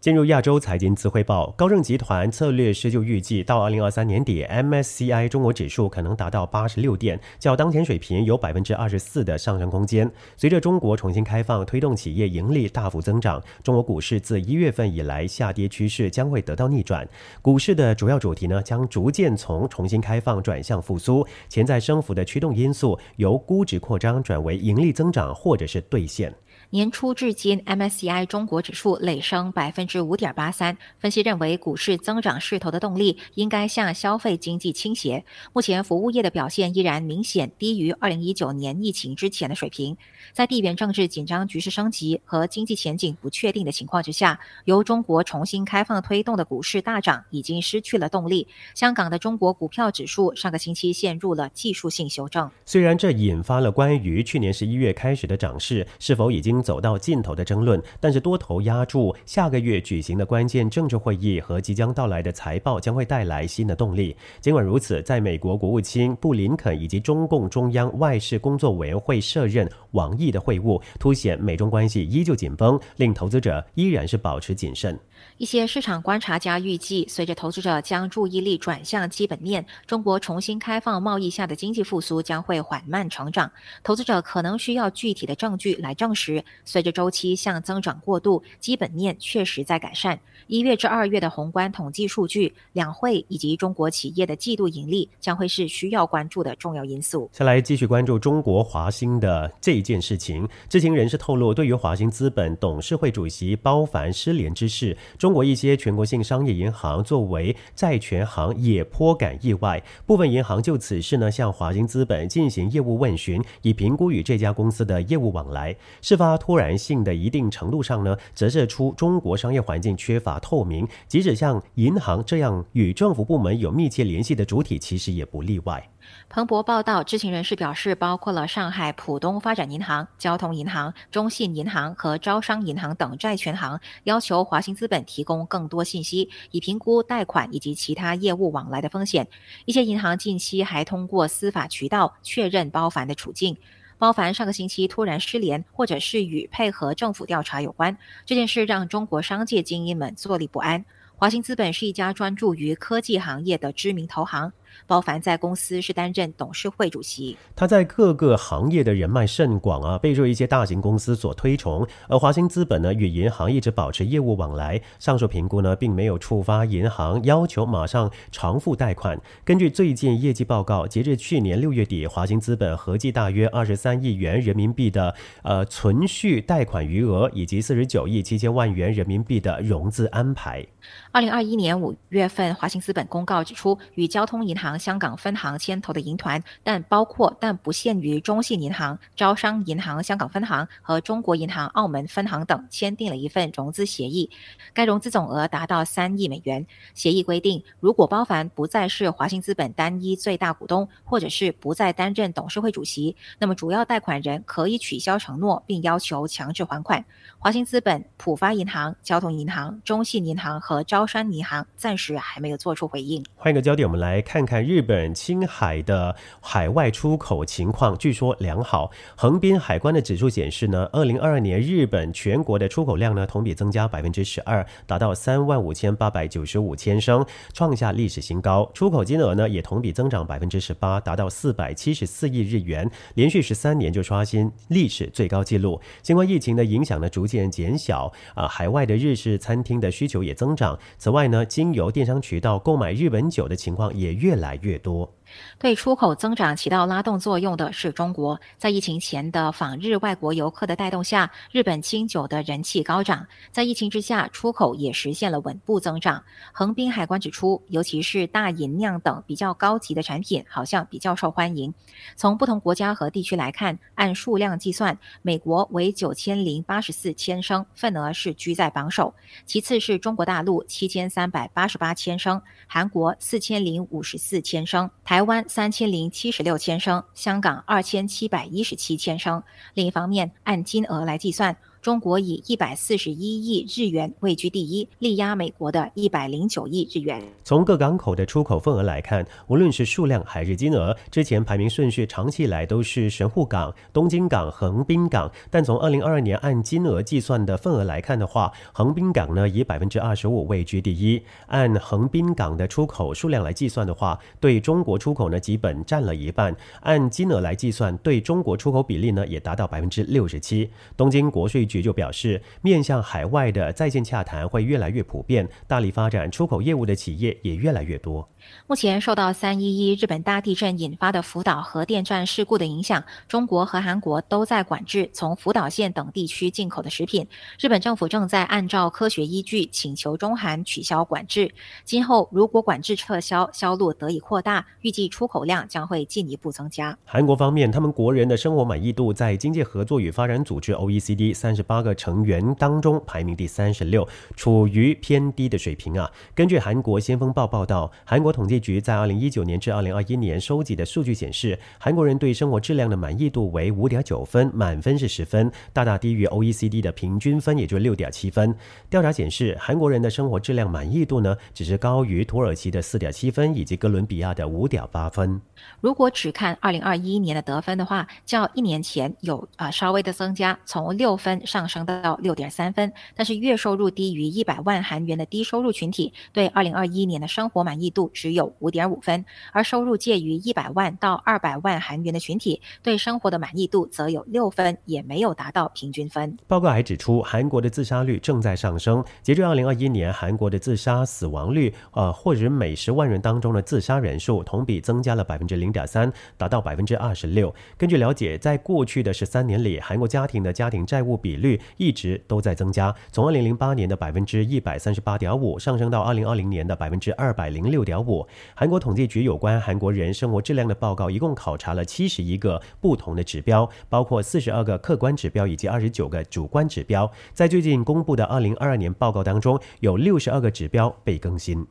C: 进入亚洲财经资汇报，高盛集团策略师就预计，到二零二三年底，MSCI 中国指数可能达到八十六点，较当前水平有百分之二十四的上升空间。随着中国重新开放，推动企业盈利大幅增长，中国股市自一月份以来下跌趋势将会得到逆转。股市的主要主题呢，将逐渐从重新开放转向复苏，潜在升幅的驱动因素由估值扩张转为盈利增长或者是兑现。
D: 年初至今，MSCI 中国指数累升百分之五点八三。分析认为，股市增长势头的动力应该向消费经济倾斜。目前，服务业的表现依然明显低于二零一九年疫情之前的水平。在地缘政治紧张局势升级和经济前景不确定的情况之下，由中国重新开放推动的股市大涨已经失去了动力。香港的中国股票指数上个星期陷入了技术性修正。
C: 虽然这引发了关于去年十一月开始的涨势是否已经。走到尽头的争论，但是多头压住下个月举行的关键政治会议和即将到来的财报将会带来新的动力。尽管如此，在美国国务卿布林肯以及中共中央外事工作委员会设任王毅的会晤，凸显美中关系依旧紧绷，令投资者依然是保持谨慎。
D: 一些市场观察家预计，随着投资者将注意力转向基本面，中国重新开放贸易下的经济复苏将会缓慢成长。投资者可能需要具体的证据来证实，随着周期向增长过渡，基本面确实在改善。一月至二月的宏观统计数据、两会以及中国企业的季度盈利将会是需要关注的重要因素。
C: 下来继续关注中国华兴的这件事情。知情人士透露，对于华兴资本董事会主席包凡失联之事，中国一些全国性商业银行作为债权行也颇感意外。部分银行就此事呢向华兴资本进行业务问询，以评估与这家公司的业务往来。事发突然性的一定程度上呢，折射出中国商业环境缺乏透明。即使像银行这样与政府部门有密切联系的主体，其实也不例外。
D: 彭博报道，知情人士表示，包括了上海浦东发展银行、交通银行、中信银行和招商银行等债权行，要求华兴资本提供更多信息，以评估贷款以及其他业务往来的风险。一些银行近期还通过司法渠道确认包凡的处境。包凡上个星期突然失联，或者是与配合政府调查有关，这件事让中国商界精英们坐立不安。华兴资本是一家专注于科技行业的知名投行。包凡在公司是担任董事会主席，
C: 他在各个行业的人脉甚广啊，备受一些大型公司所推崇。而华兴资本呢，与银行一直保持业务往来，上述评估呢，并没有触发银行要求马上偿付贷款。根据最近业绩报告，截至去年六月底，华兴资本合计大约二十三亿元人民币的呃存续贷款余额，以及四十九亿七千万元人民币的融资安排。
D: 二零二一年五月份，华兴资本公告指出，与交通银行香港分行牵头的银团，但包括但不限于中信银行、招商银行香港分行和中国银行澳门分行等，签订了一份融资协议。该融资总额达到三亿美元。协议规定，如果包凡不再是华兴资本单一最大股东，或者是不再担任董事会主席，那么主要贷款人可以取消承诺，并要求强制还款。华兴资本、浦发银行、交通银行、中信银行和招商银行暂时还没有做出回应。
C: 换一个焦点，我们来看看。日本青海的海外出口情况，据说良好。横滨海关的指数显示呢，二零二二年日本全国的出口量呢同比增加百分之十二，达到三万五千八百九十五千升，创下历史新高。出口金额呢也同比增长百分之十八，达到四百七十四亿日元，连续十三年就刷新历史最高纪录。新冠疫情的影响呢逐渐减小，啊，海外的日式餐厅的需求也增长。此外呢，经由电商渠道购买日本酒的情况也越来越来越多。
D: 对出口增长起到拉动作用的是中国。在疫情前的访日外国游客的带动下，日本清酒的人气高涨。在疫情之下，出口也实现了稳步增长。横滨海关指出，尤其是大吟酿等比较高级的产品，好像比较受欢迎。从不同国家和地区来看，按数量计算，美国为九千零八十四千升，份额是居在榜首。其次是中国大陆七千三百八十八千升，韩国四千零五十四千升，台。台湾三千零七十六千升，香港二千七百一十七千升。另一方面，按金额来计算。中国以一百四十一亿日元位居第一，力压美国的一百零九亿日元。
C: 从各港口的出口份额来看，无论是数量还是金额，之前排名顺序长期以来都是神户港、东京港、横滨港。但从二零二二年按金额计算的份额来看的话，横滨港呢以百分之二十五位居第一。按横滨港的出口数量来计算的话，对中国出口呢基本占了一半。按金额来计算，对中国出口比例呢也达到百分之六十七。东京国税。局就表示，面向海外的在线洽谈会越来越普遍，大力发展出口业务的企业也越来越多。
D: 目前受到三一一日本大地震引发的福岛核电站事故的影响，中国和韩国都在管制从福岛县等地区进口的食品。日本政府正在按照科学依据请求中韩取消管制。今后如果管制撤销，销路得以扩大，预计出口量将会进一步增加。
C: 韩国方面，他们国人的生活满意度在经济合作与发展组织 （OECD） 三十八个成员当中排名第三十六，处于偏低的水平啊。根据韩国先锋报报道，韩国。统计局在二零一九年至二零二一年收集的数据显示，韩国人对生活质量的满意度为五点九分，满分是十分，大大低于 OECD 的平均分，也就是六点七分。调查显示，韩国人的生活质量满意度呢，只是高于土耳其的四点七分，以及哥伦比亚的五点八分。
D: 如果只看二零二一年的得分的话，较一年前有啊稍微的增加，从六分上升到六点三分。但是月收入低于一百万韩元的低收入群体，对二零二一年的生活满意度只有五点五分，而收入介于一百万到二百万韩元的群体对生活的满意度则有六分，也没有达到平均分。
C: 报告还指出，韩国的自杀率正在上升。截至二零二一年，韩国的自杀死亡率，呃，或者每十万人当中的自杀人数同比增加了百分之零点三，达到百分之二十六。根据了解，在过去的十三年里，韩国家庭的家庭债务比率一直都在增加，从二零零八年的百分之一百三十八点五上升到二零二零年的百分之二百零六点五。韩国统计局有关韩国人生活质量的报告，一共考察了七十一个不同的指标，包括四十二个客观指标以及二十九个主观指标。在最近公布的二零二二年报告当中，有六十二个指标被更新。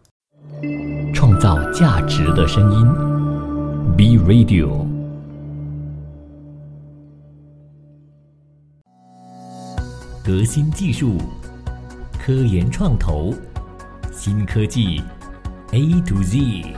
A: 创造价值的声音，B Radio，革新技术，科研创投，新科技。A to Z。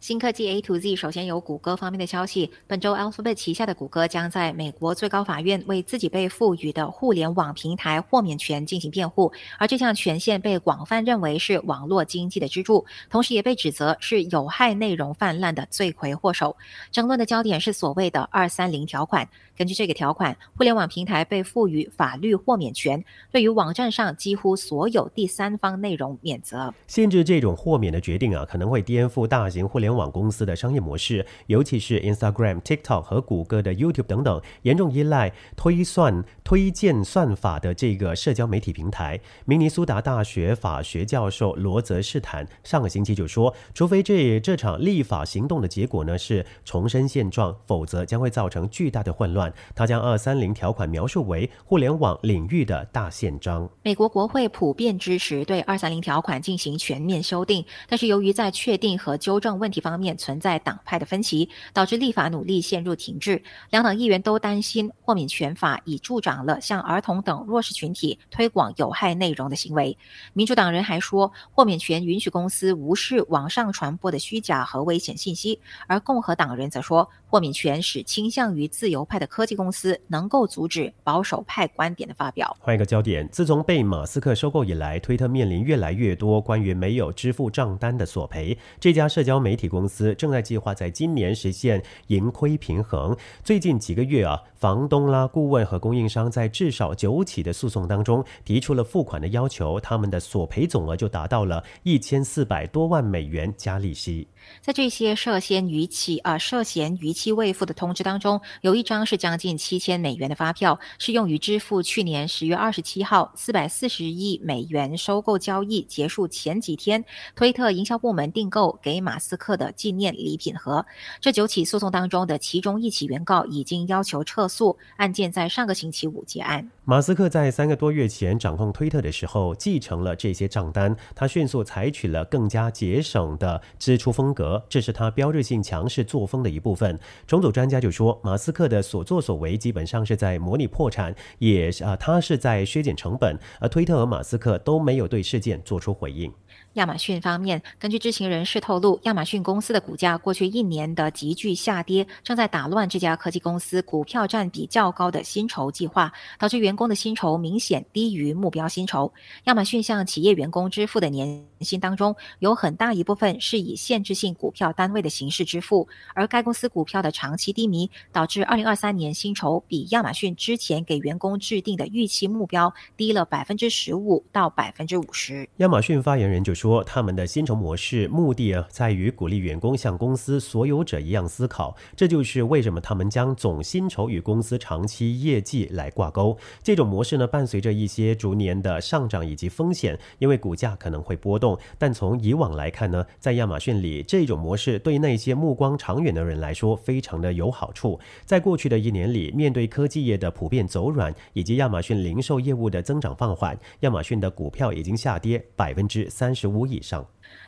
D: 新科技 A to Z 首先有谷歌方面的消息，本周 Alphabet 旗下的谷歌将在美国最高法院为自己被赋予的互联网平台豁免权进行辩护，而这项权限被广泛认为是网络经济的支柱，同时也被指责是有害内容泛滥的罪魁祸首。争论的焦点是所谓的二三零条款。根据这个条款，互联网平台被赋予法律豁免权，对于网站上几乎所有第三方内容免责。
C: 限制这种豁免的决定啊，可能会颠覆大型互联网公司的商业模式，尤其是 Instagram、TikTok 和谷歌的 YouTube 等等严重依赖推算推荐算法的这个社交媒体平台。明尼苏达大学法学教授罗泽士坦上个星期就说，除非这这场立法行动的结果呢是重申现状，否则将会造成巨大的混乱。他将二三零条款描述为互联网领域的大宪章。
D: 美国国会普遍支持对二三零条款进行全面修订，但是由于在确定和纠正问题方面存在党派的分歧，导致立法努力陷入停滞。两党议员都担心豁免权法已助长了向儿童等弱势群体推广有害内容的行为。民主党人还说，豁免权允许公司无视网上传播的虚假和危险信息，而共和党人则说，豁免权使倾向于自由派的科技公司能够阻止保守派观点的发表。
C: 换一个焦点，自从被马斯克收购以来，推特面临越来越多关于没有支付账单的索赔。这家社交媒体公司正在计划在今年实现盈亏平衡。最近几个月啊，房东啦、顾问和供应商在至少九起的诉讼当中提出了付款的要求，他们的索赔总额就达到了一千四百多万美元加利息。
D: 在这些涉嫌逾期啊涉嫌逾期未付的通知当中，有一张是将近七千美元的发票，是用于支付去年十月二十七号四百四十亿美元收购交易结束前几天，推特营销部门订购给马斯克的纪念礼品盒。这九起诉讼当中的其中一起原告已经要求撤诉，案件在上个星期五结案。
C: 马斯克在三个多月前掌控推特的时候，继承了这些账单，他迅速采取了更加节省的支出风格，这是他标志性强势作风的一部分。重组专家就说，马斯克的所作所为基本上是在模拟破产，也啊，他是在削减成本，而推特和马斯克都没有对事件做出回应。
D: 亚马逊方面，根据知情人士透露，亚马逊公司的股价过去一年的急剧下跌，正在打乱这家科技公司股票占比较高的薪酬计划，导致员工的薪酬明显低于目标薪酬。亚马逊向企业员工支付的年薪当中，有很大一部分是以限制性股票单位的形式支付，而该公司股票的长期低迷，导致2023年薪酬比亚马逊之前给员工制定的预期目标低了百分之十五到百分之五十。
C: 亚马逊发言人就说。他们的薪酬模式目的，在于鼓励员工像公司所有者一样思考。这就是为什么他们将总薪酬与公司长期业绩来挂钩。这种模式呢，伴随着一些逐年的上涨以及风险，因为股价可能会波动。但从以往来看呢，在亚马逊里，这种模式对那些目光长远的人来说非常的有好处。在过去的一年里，面对科技业的普遍走软以及亚马逊零售业务的增长放缓，亚马逊的股票已经下跌百分之三十五。以上。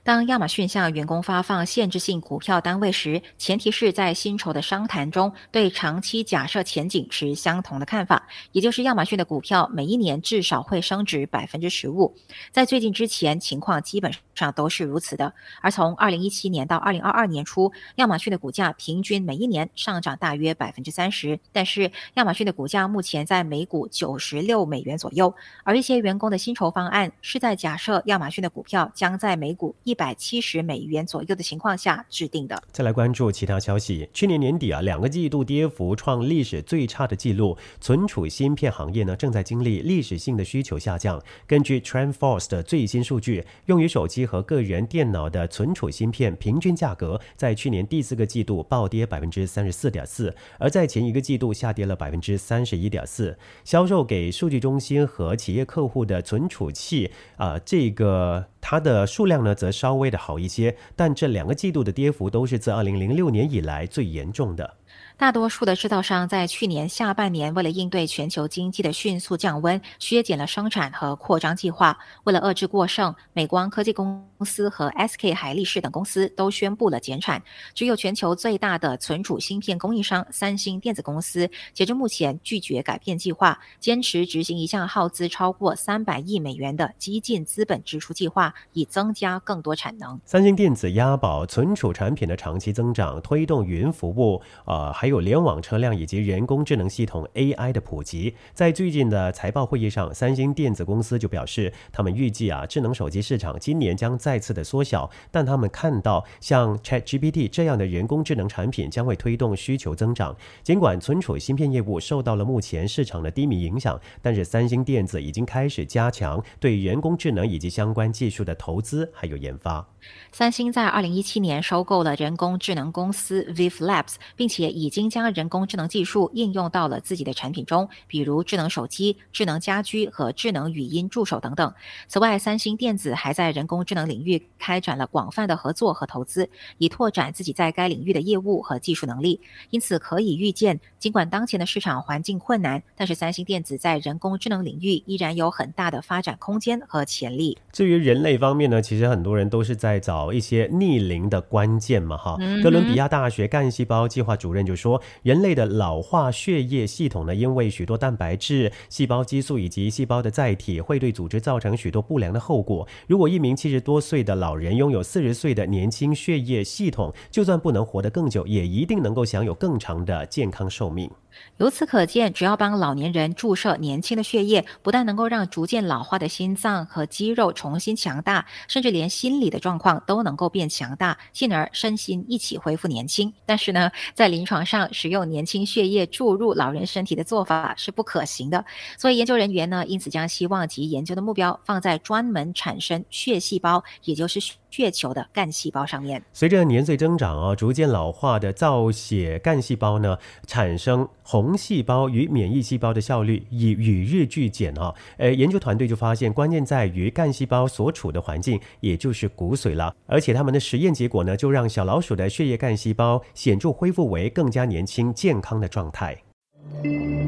D: 当亚马逊向员工发放限制性股票单位时，前提是在薪酬的商谈中对长期假设前景持相同的看法，也就是亚马逊的股票每一年至少会升值百分之十五。在最近之前，情况基本上都是如此的。而从二零一七年到二零二二年初，亚马逊的股价平均每一年上涨大约百分之三十。但是，亚马逊的股价目前在每股九十六美元左右，而一些员工的薪酬方案是在假设亚马逊的股票将在每股一百七十美元左右的情况下制定的。
C: 再来关注其他消息，去年年底啊，两个季度跌幅创历史最差的记录，存储芯片行业呢正在经历历史性的需求下降。根据 TrendForce 的最新数据，用于手机和个人电脑的存储芯片平均价格在去年第四个季度暴跌百分之三十四点四，而在前一个季度下跌了百分之三十一点四。销售给数据中心和企业客户的存储器啊，这个。它的数量呢，则稍微的好一些，但这两个季度的跌幅都是自2006年以来最严重的。
D: 大多数的制造商在去年下半年，为了应对全球经济的迅速降温，削减了生产和扩张计划。为了遏制过剩，美光科技公司和 SK 海力士等公司都宣布了减产。只有全球最大的存储芯片供应商三星电子公司，截至目前拒绝改变计划，坚持执行一项耗资超过三百亿美元的激进资本支出计划，以增加更多产能。
C: 三星电子押宝存储产品的长期增长，推动云服务，呃，还。还有联网车辆以及人工智能系统 AI 的普及，在最近的财报会议上，三星电子公司就表示，他们预计啊，智能手机市场今年将再次的缩小，但他们看到像 ChatGPT 这样的人工智能产品将会推动需求增长。尽管存储芯片业务受到了目前市场的低迷影响，但是三星电子已经开始加强对人工智能以及相关技术的投资还有研发。
D: 三星在二零一七年收购了人工智能公司 Viv Labs，并且已经将人工智能技术应用到了自己的产品中，比如智能手机、智能家居和智能语音助手等等。此外，三星电子还在人工智能领域开展了广泛的合作和投资，以拓展自己在该领域的业务和技术能力。因此，可以预见，尽管当前的市场环境困难，但是三星电子在人工智能领域依然有很大的发展空间和潜力。
C: 至于人类方面呢，其实很多人都是在找一些逆龄的关键嘛，哈。哥伦比亚大学干细胞计划主任就说，人类的老化血液系统呢，因为许多蛋白质、细胞激素以及细胞的载体，会对组织造成许多不良的后果。如果一名七十多岁的老人拥有四十岁的年轻血液系统，就算不能活得更久，也一定能够享有更长的健康寿命。
D: 由此可见，只要帮老年人注射年轻的血液，不但能够让逐渐老化的心脏和肌肉重新强大，甚至连心理的状况都能够变强大，进而身心一起恢复年轻。但是呢，在临床上使用年轻血液注入老人身体的做法是不可行的，所以研究人员呢，因此将希望及研究的目标放在专门产生血细胞，也就是血球的干细胞上面。
C: 随着年岁增长啊，逐渐老化的造血干细胞呢，产生。红细胞与免疫细胞的效率已与日俱减啊！呃，研究团队就发现，关键在于干细胞所处的环境，也就是骨髓了。而且他们的实验结果呢，就让小老鼠的血液干细胞显著恢复为更加年轻健康的状态。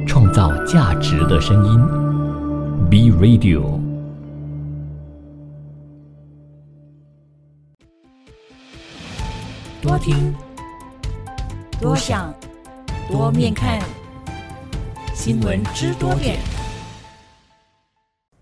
A: 创造价值的声音，B Radio，
H: 多听，多想。多面看，新闻知多点。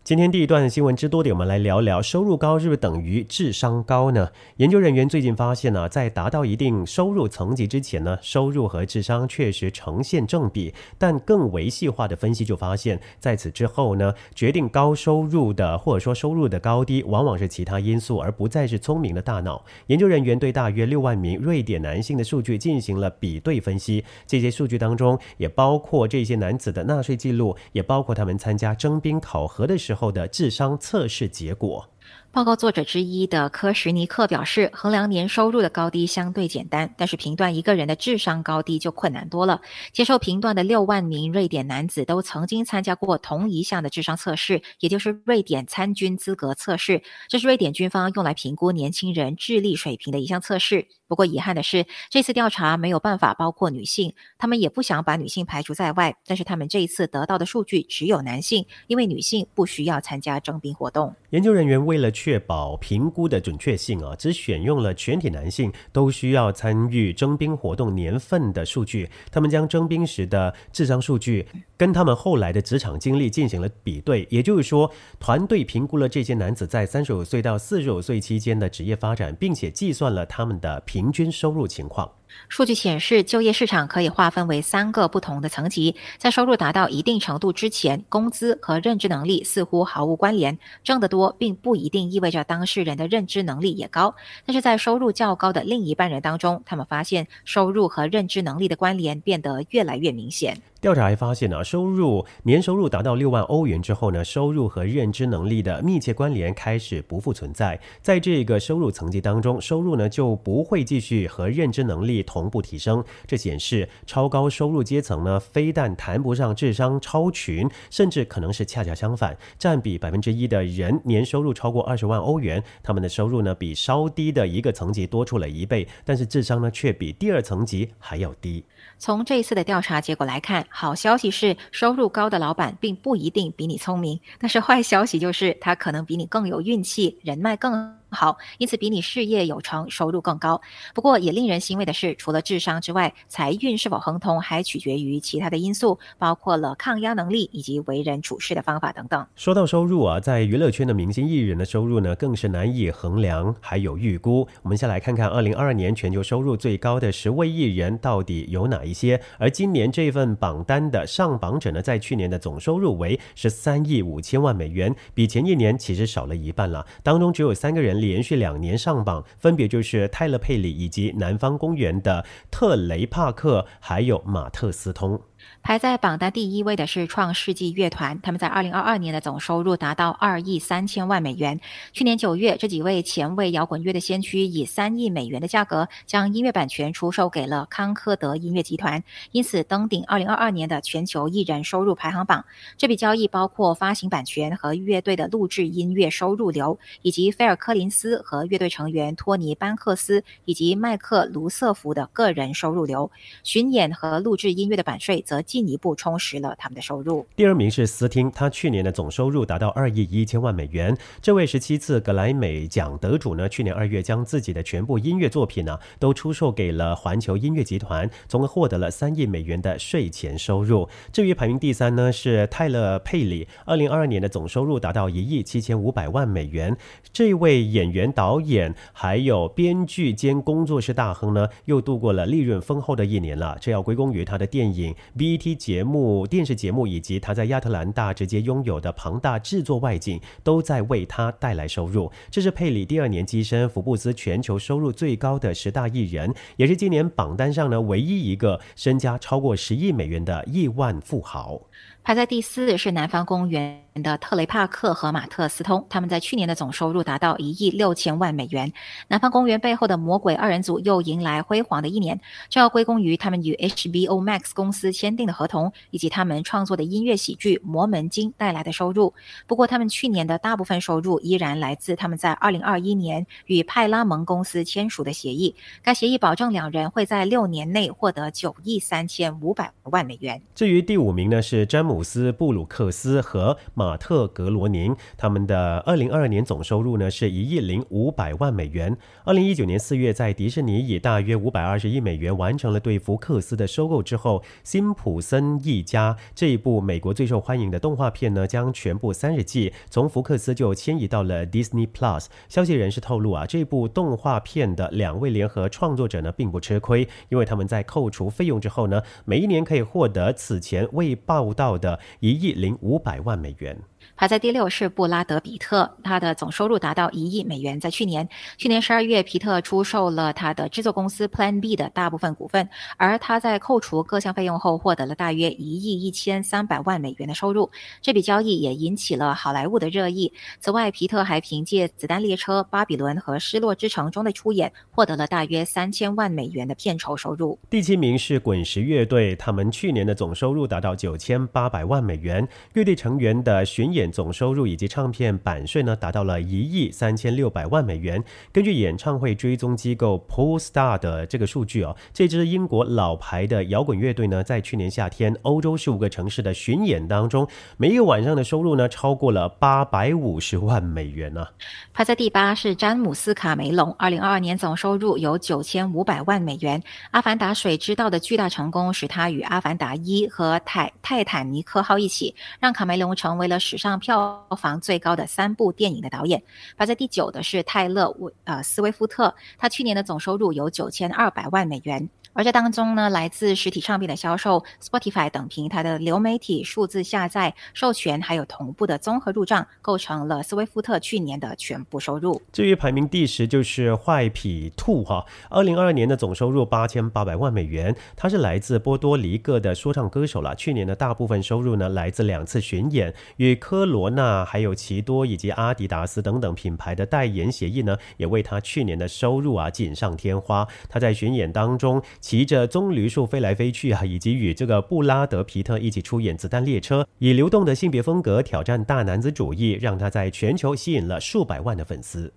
C: 今天第一段新闻之多点，我们来聊聊收入高是不是等于智商高呢？研究人员最近发现呢，在达到一定收入层级之前呢，收入和智商确实呈现正比。但更维系化的分析就发现，在此之后呢，决定高收入的或者说收入的高低，往往是其他因素，而不再是聪明的大脑。研究人员对大约六万名瑞典男性的数据进行了比对分析，这些数据当中也包括这些男子的纳税记录，也包括他们参加征兵考核的时候。后的智商测试结果。
D: 报告作者之一的科什尼克表示，衡量年收入的高低相对简单，但是评断一个人的智商高低就困难多了。接受评断的六万名瑞典男子都曾经参加过同一项的智商测试，也就是瑞典参军资格测试。这是瑞典军方用来评估年轻人智力水平的一项测试。不过遗憾的是，这次调查没有办法包括女性，他们也不想把女性排除在外。但是他们这一次得到的数据只有男性，因为女性不需要参加征兵活动。
C: 研究人员为了确保评估的准确性啊，只选用了全体男性都需要参与征兵活动年份的数据。他们将征兵时的智商数据跟他们后来的职场经历进行了比对。也就是说，团队评估了这些男子在三十五岁到四十五岁期间的职业发展，并且计算了他们的平平均收入情况。
D: 数据显示，就业市场可以划分为三个不同的层级。在收入达到一定程度之前，工资和认知能力似乎毫无关联。挣得多并不一定意味着当事人的认知能力也高。但是在收入较高的另一半人当中，他们发现收入和认知能力的关联变得越来越明显。
C: 调查还发现呢，收入年收入达到六万欧元之后呢，收入和认知能力的密切关联开始不复存在。在这个收入层级当中，收入呢就不会继续和认知能力同步提升。这显示超高收入阶层呢，非但谈不上智商超群，甚至可能是恰恰相反。占比百分之一的人年收入超过二十万欧元，他们的收入呢比稍低的一个层级多出了一倍，但是智商呢却比第二层级还要低。
D: 从这一次的调查结果来看，好消息是收入高的老板并不一定比你聪明，但是坏消息就是他可能比你更有运气，人脉更。好，因此比你事业有成，收入更高。不过也令人欣慰的是，除了智商之外，财运是否亨通还取决于其他的因素，包括了抗压能力以及为人处事的方法等等。
C: 说到收入啊，在娱乐圈的明星艺人的收入呢，更是难以衡量，还有预估。我们先来看看二零二二年全球收入最高的十位艺人到底有哪一些。而今年这份榜单的上榜者呢，在去年的总收入为十三亿五千万美元，比前一年其实少了一半了。当中只有三个人。连续两年上榜，分别就是泰勒·佩里以及南方公园的特雷·帕克，还有马特·斯通。
D: 排在榜单第一位的是创世纪乐团，他们在二零二二年的总收入达到二亿三千万美元。去年九月，这几位前卫摇滚乐的先驱以三亿美元的价格将音乐版权出售给了康科德音乐集团，因此登顶二零二二年的全球艺人收入排行榜。这笔交易包括发行版权和乐队的录制音乐收入流，以及菲尔·柯林斯和乐队成员托尼·班克斯以及麦克·卢瑟福的个人收入流。巡演和录制音乐的版税。则进一步充实了他们的收入。
C: 第二名是斯汀，他去年的总收入达到二亿一千万美元。这位十七次格莱美奖得主呢，去年二月将自己的全部音乐作品呢都出售给了环球音乐集团，从而获得了三亿美元的税前收入。至于排名第三呢，是泰勒佩里，二零二二年的总收入达到一亿七千五百万美元。这位演员、导演还有编剧兼工作室大亨呢，又度过了利润丰厚的一年了。这要归功于他的电影。B T 节目、电视节目以及他在亚特兰大直接拥有的庞大制作外景，都在为他带来收入。这是佩里第二年跻身福布斯全球收入最高的十大艺人，也是今年榜单上呢唯一一个身家超过十亿美元的亿万富豪。
D: 排在第四是南方公园的特雷帕克和马特斯通，他们在去年的总收入达到一亿六千万美元。南方公园背后的魔鬼二人组又迎来辉煌的一年，这要归功于他们与 HBO Max 公司签订的合同，以及他们创作的音乐喜剧《魔门经》带来的收入。不过，他们去年的大部分收入依然来自他们在二零二一年与派拉蒙公司签署的协议，该协议保证两人会在六年内获得九亿三千五百万美元。
C: 至于第五名呢，是詹姆。姆斯·布鲁克斯和马马特·格罗宁，他们的二零二二年总收入呢是一亿零五百万美元。二零一九年四月，在迪士尼以大约五百二十亿美元完成了对福克斯的收购之后，辛普森一家这一部美国最受欢迎的动画片呢，将全部三十季从福克斯就迁移到了 Disney Plus。消息人士透露啊，这部动画片的两位联合创作者呢，并不吃亏，因为他们在扣除费用之后呢，每一年可以获得此前未报道的。一亿零五百万美元。
D: 排在第六是布拉德·比特，他的总收入达到一亿美元。在去年，去年十二月，皮特出售了他的制作公司 Plan B 的大部分股份，而他在扣除各项费用后，获得了大约一亿一千三百万美元的收入。这笔交易也引起了好莱坞的热议。此外，皮特还凭借《子弹列车》《巴比伦》和《失落之城》中的出演，获得了大约三千万美元的片酬收入。
C: 第七名是滚石乐队，他们去年的总收入达到九千八百万美元。乐队成员的巡演。总收入以及唱片版税呢，达到了一亿三千六百万美元。根据演唱会追踪机构 Polestar 的这个数据哦，这支英国老牌的摇滚乐队呢，在去年夏天欧洲十五个城市的巡演当中，每一个晚上的收入呢，超过了八百五十万美元呢。
D: 排在第八是詹姆斯卡梅隆，二零二二年总收入有九千五百万美元。《阿凡达：水之道》的巨大成功，使他与《阿凡达一》和《泰泰坦尼克号》一起，让卡梅隆成为了史上。票房最高的三部电影的导演，排在第九的是泰勒·威呃斯威夫特，他去年的总收入有九千二百万美元。而这当中呢，来自实体唱片的销售、Spotify 等平台的流媒体数字下载、授权，还有同步的综合入账，构成了斯威夫特去年的全部收入。
C: 至于排名第十，就是坏痞兔哈，二零二二年的总收入八千八百万美元。他是来自波多黎各的说唱歌手了。去年的大部分收入呢，来自两次巡演，与科罗娜、还有奇多以及阿迪达斯等等品牌的代言协议呢，也为他去年的收入啊锦上添花。他在巡演当中。骑着棕榈树飞来飞去啊，以及与这个布拉德皮特一起出演《子弹列车》，以流动的性别风格挑战大男子主义，让他在全球吸引了数百万的粉丝。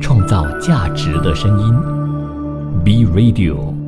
A: 创造价值的声音，B Radio。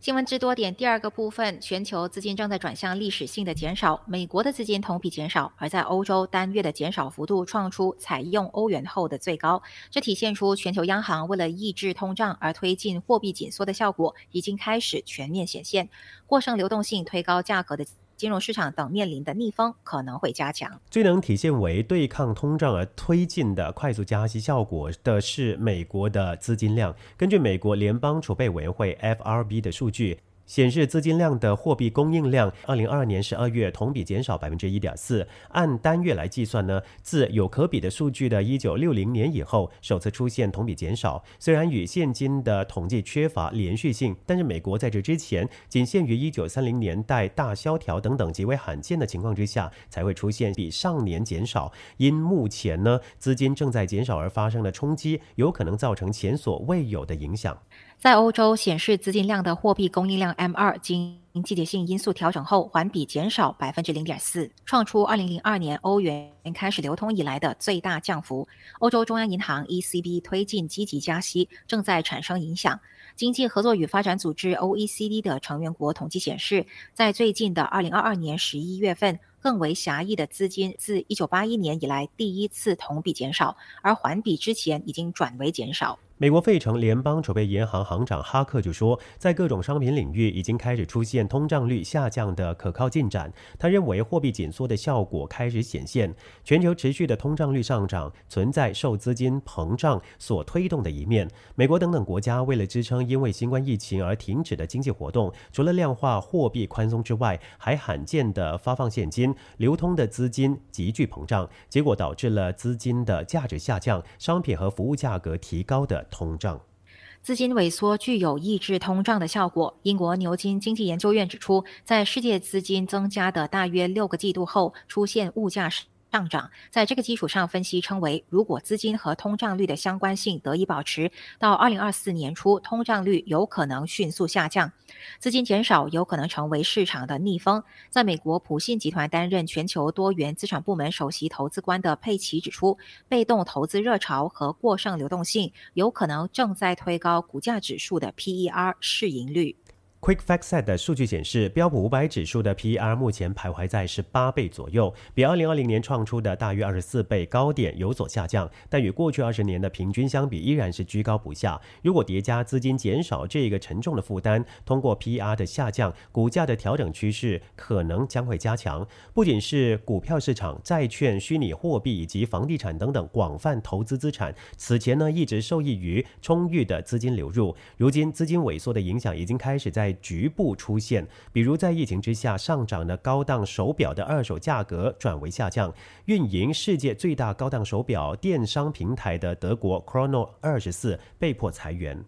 D: 新闻之多点第二个部分，全球资金正在转向历史性的减少，美国的资金同比减少，而在欧洲单月的减少幅度创出采用欧元后的最高，这体现出全球央行为了抑制通胀而推进货币紧缩的效果已经开始全面显现，过剩流动性推高价格的。金融市场等面临的逆风可能会加强。
C: 最能体现为对抗通胀而推进的快速加息效果的是美国的资金量。根据美国联邦储备委员会 （FRB） 的数据。显示资金量的货币供应量，二零二二年十二月同比减少百分之一点四。按单月来计算呢，自有可比的数据的一九六零年以后，首次出现同比减少。虽然与现今的统计缺乏连续性，但是美国在这之前仅限于一九三零年代大萧条等等极为罕见的情况之下，才会出现比上年减少。因目前呢资金正在减少而发生的冲击，有可能造成前所未有的影响。
D: 在欧洲显示资金量的货币供应量 M 二经季节性因素调整后，环比减少百分之零点四，创出二零零二年欧元开始流通以来的最大降幅。欧洲中央银行 ECB 推进积极加息，正在产生影响。经济合作与发展组织 OECD 的成员国统计显示，在最近的二零二二年十一月份，更为狭义的资金自一九八一年以来第一次同比减少，而环比之前已经转为减少。
C: 美国费城联邦储备银行行长哈克就说，在各种商品领域已经开始出现通胀率下降的可靠进展。他认为货币紧缩的效果开始显现，全球持续的通胀率上涨存在受资金膨胀所推动的一面。美国等等国家为了支撑因为新冠疫情而停止的经济活动，除了量化货币宽松之外，还罕见的发放现金，流通的资金急剧膨胀，结果导致了资金的价值下降，商品和服务价格提高的。通胀，
D: 资金萎缩具有抑制通胀的效果。英国牛津经济研究院指出，在世界资金增加的大约六个季度后，出现物价上涨，在这个基础上分析称为，如果资金和通胀率的相关性得以保持，到二零二四年初，通胀率有可能迅速下降。资金减少有可能成为市场的逆风。在美国普信集团担任全球多元资产部门首席投资官的佩奇指出，被动投资热潮和过剩流动性有可能正在推高股价指数的 PER 市盈率。
C: QuickFactSet 的数据显示，标普五百指数的 PER 目前徘徊在十八倍左右，比二零二零年创出的大约二十四倍高点有所下降，但与过去二十年的平均相比，依然是居高不下。如果叠加资金减少这个沉重的负担，通过 PER 的下降，股价的调整趋势可能将会加强。不仅是股票市场、债券、虚拟货币以及房地产等等广泛投资资产，此前呢一直受益于充裕的资金流入，如今资金萎缩的影响已经开始在。局部出现，比如在疫情之下上涨的高档手表的二手价格转为下降。运营世界最大高档手表电商平台的德国 Chrono 二十四被迫裁员。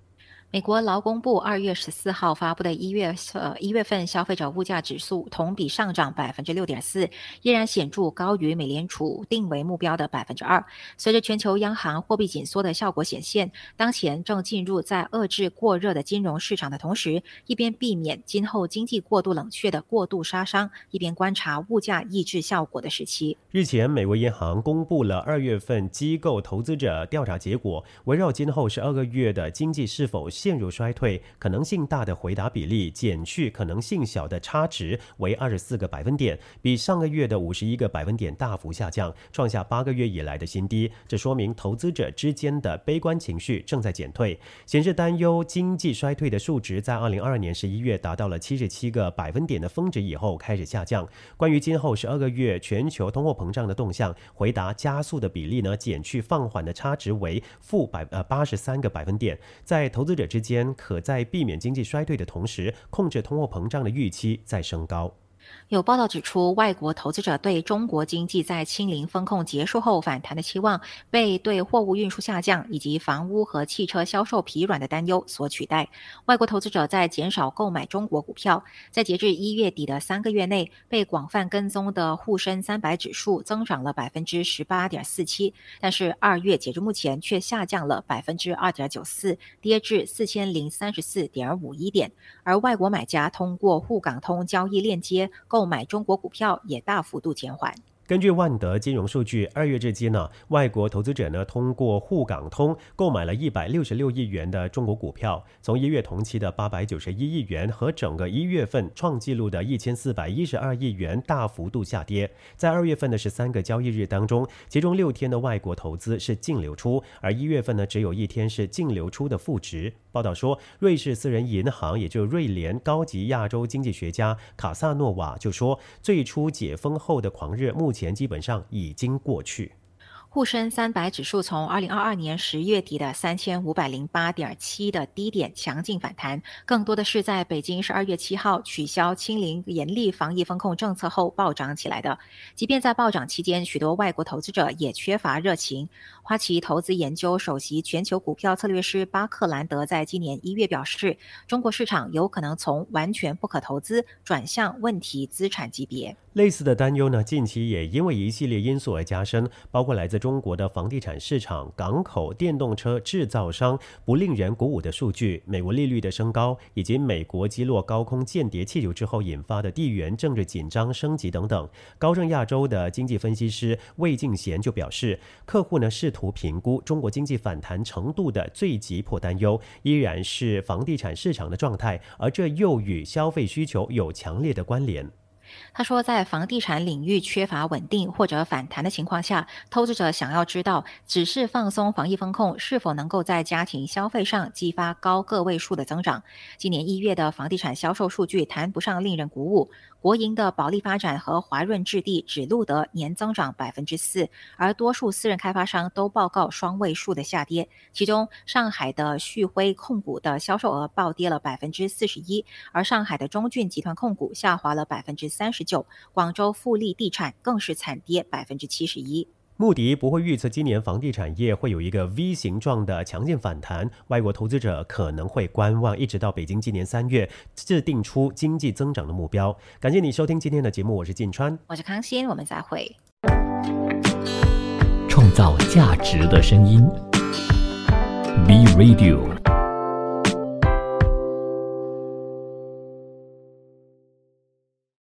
D: 美国劳工部二月十四号发布的一月呃一月份消费者物价指数同比上涨百分之六点四，依然显著高于美联储定为目标的百分之二。随着全球央行货币紧缩的效果显现，当前正进入在遏制过热的金融市场的同时，一边避免今后经济过度冷却的过度杀伤，一边观察物价抑制效果的时期。
C: 日前，美国银行公布了二月份机构投资者调查结果，围绕今后十二个月的经济是否。陷入衰退可能性大的回答比例减去可能性小的差值为二十四个百分点，比上个月的五十一个百分点大幅下降，创下八个月以来的新低。这说明投资者之间的悲观情绪正在减退。显示担忧经济衰退的数值在二零二二年十一月达到了七十七个百分点的峰值以后开始下降。关于今后十二个月全球通货膨胀的动向，回答加速的比例呢减去放缓的差值为负百呃八十三个百分点，在投资者。之间可在避免经济衰退的同时，控制通货膨胀的预期在升高。
D: 有报道指出，外国投资者对中国经济在清零风控结束后反弹的期望，被对货物运输下降以及房屋和汽车销售疲软的担忧所取代。外国投资者在减少购买中国股票。在截至一月底的三个月内，被广泛跟踪的沪深三百指数增长了百分之十八点四七，但是二月截至目前却下降了百分之二点九四，跌至四千零三十四点五一点。而外国买家通过沪港通交易链接。购购买中国股票也大幅度减缓。
C: 根据万德金融数据，二月至今呢，外国投资者呢通过沪港通购买了一百六十六亿元的中国股票，从一月同期的八百九十一亿元和整个一月份创纪录的一千四百一十二亿元大幅度下跌。在二月份的十三个交易日当中，其中六天的外国投资是净流出，而一月份呢只有一天是净流出的负值。报道说，瑞士私人银行，也就是瑞联高级亚洲经济学家卡萨诺瓦就说，最初解封后的狂热目前前基本上已经过去。
D: 沪深三百指数从二零二二年十月底的三千五百零八点七的低点强劲反弹，更多的是在北京十二月七号取消清零严厉防疫风控政策后暴涨起来的。即便在暴涨期间，许多外国投资者也缺乏热情。花旗投资研究首席全球股票策略师巴克兰德在今年一月表示，中国市场有可能从完全不可投资转向问题资产级别。
C: 类似的担忧呢，近期也因为一系列因素而加深，包括来自中国的房地产市场、港口、电动车制造商不令人鼓舞的数据、美国利率的升高，以及美国击落高空间谍气球之后引发的地缘政治紧张升级等等。高盛亚洲的经济分析师魏敬贤就表示，客户呢试图评估中国经济反弹程度的最急迫担忧依然是房地产市场的状态，而这又与消费需求有强烈的关联。
D: 他说，在房地产领域缺乏稳定或者反弹的情况下，投资者想要知道，只是放松防疫风控是否能够在家庭消费上激发高个位数的增长。今年一月的房地产销售数据谈不上令人鼓舞。国营的保利发展和华润置地只录得年增长百分之四，而多数私人开发商都报告双位数的下跌。其中，上海的旭辉控股的销售额暴跌了百分之四十一，而上海的中骏集团控股下滑了百分之三十十九，广州富力地产更是惨跌百分之七十一。
C: 穆迪不会预测今年房地产业会有一个 V 形状的强劲反弹，外国投资者可能会观望，一直到北京今年三月制定出经济增长的目标。感谢你收听今天的节目，我是晋川，
D: 我是康欣，我们再会。
A: 创造价值的声音，B Radio。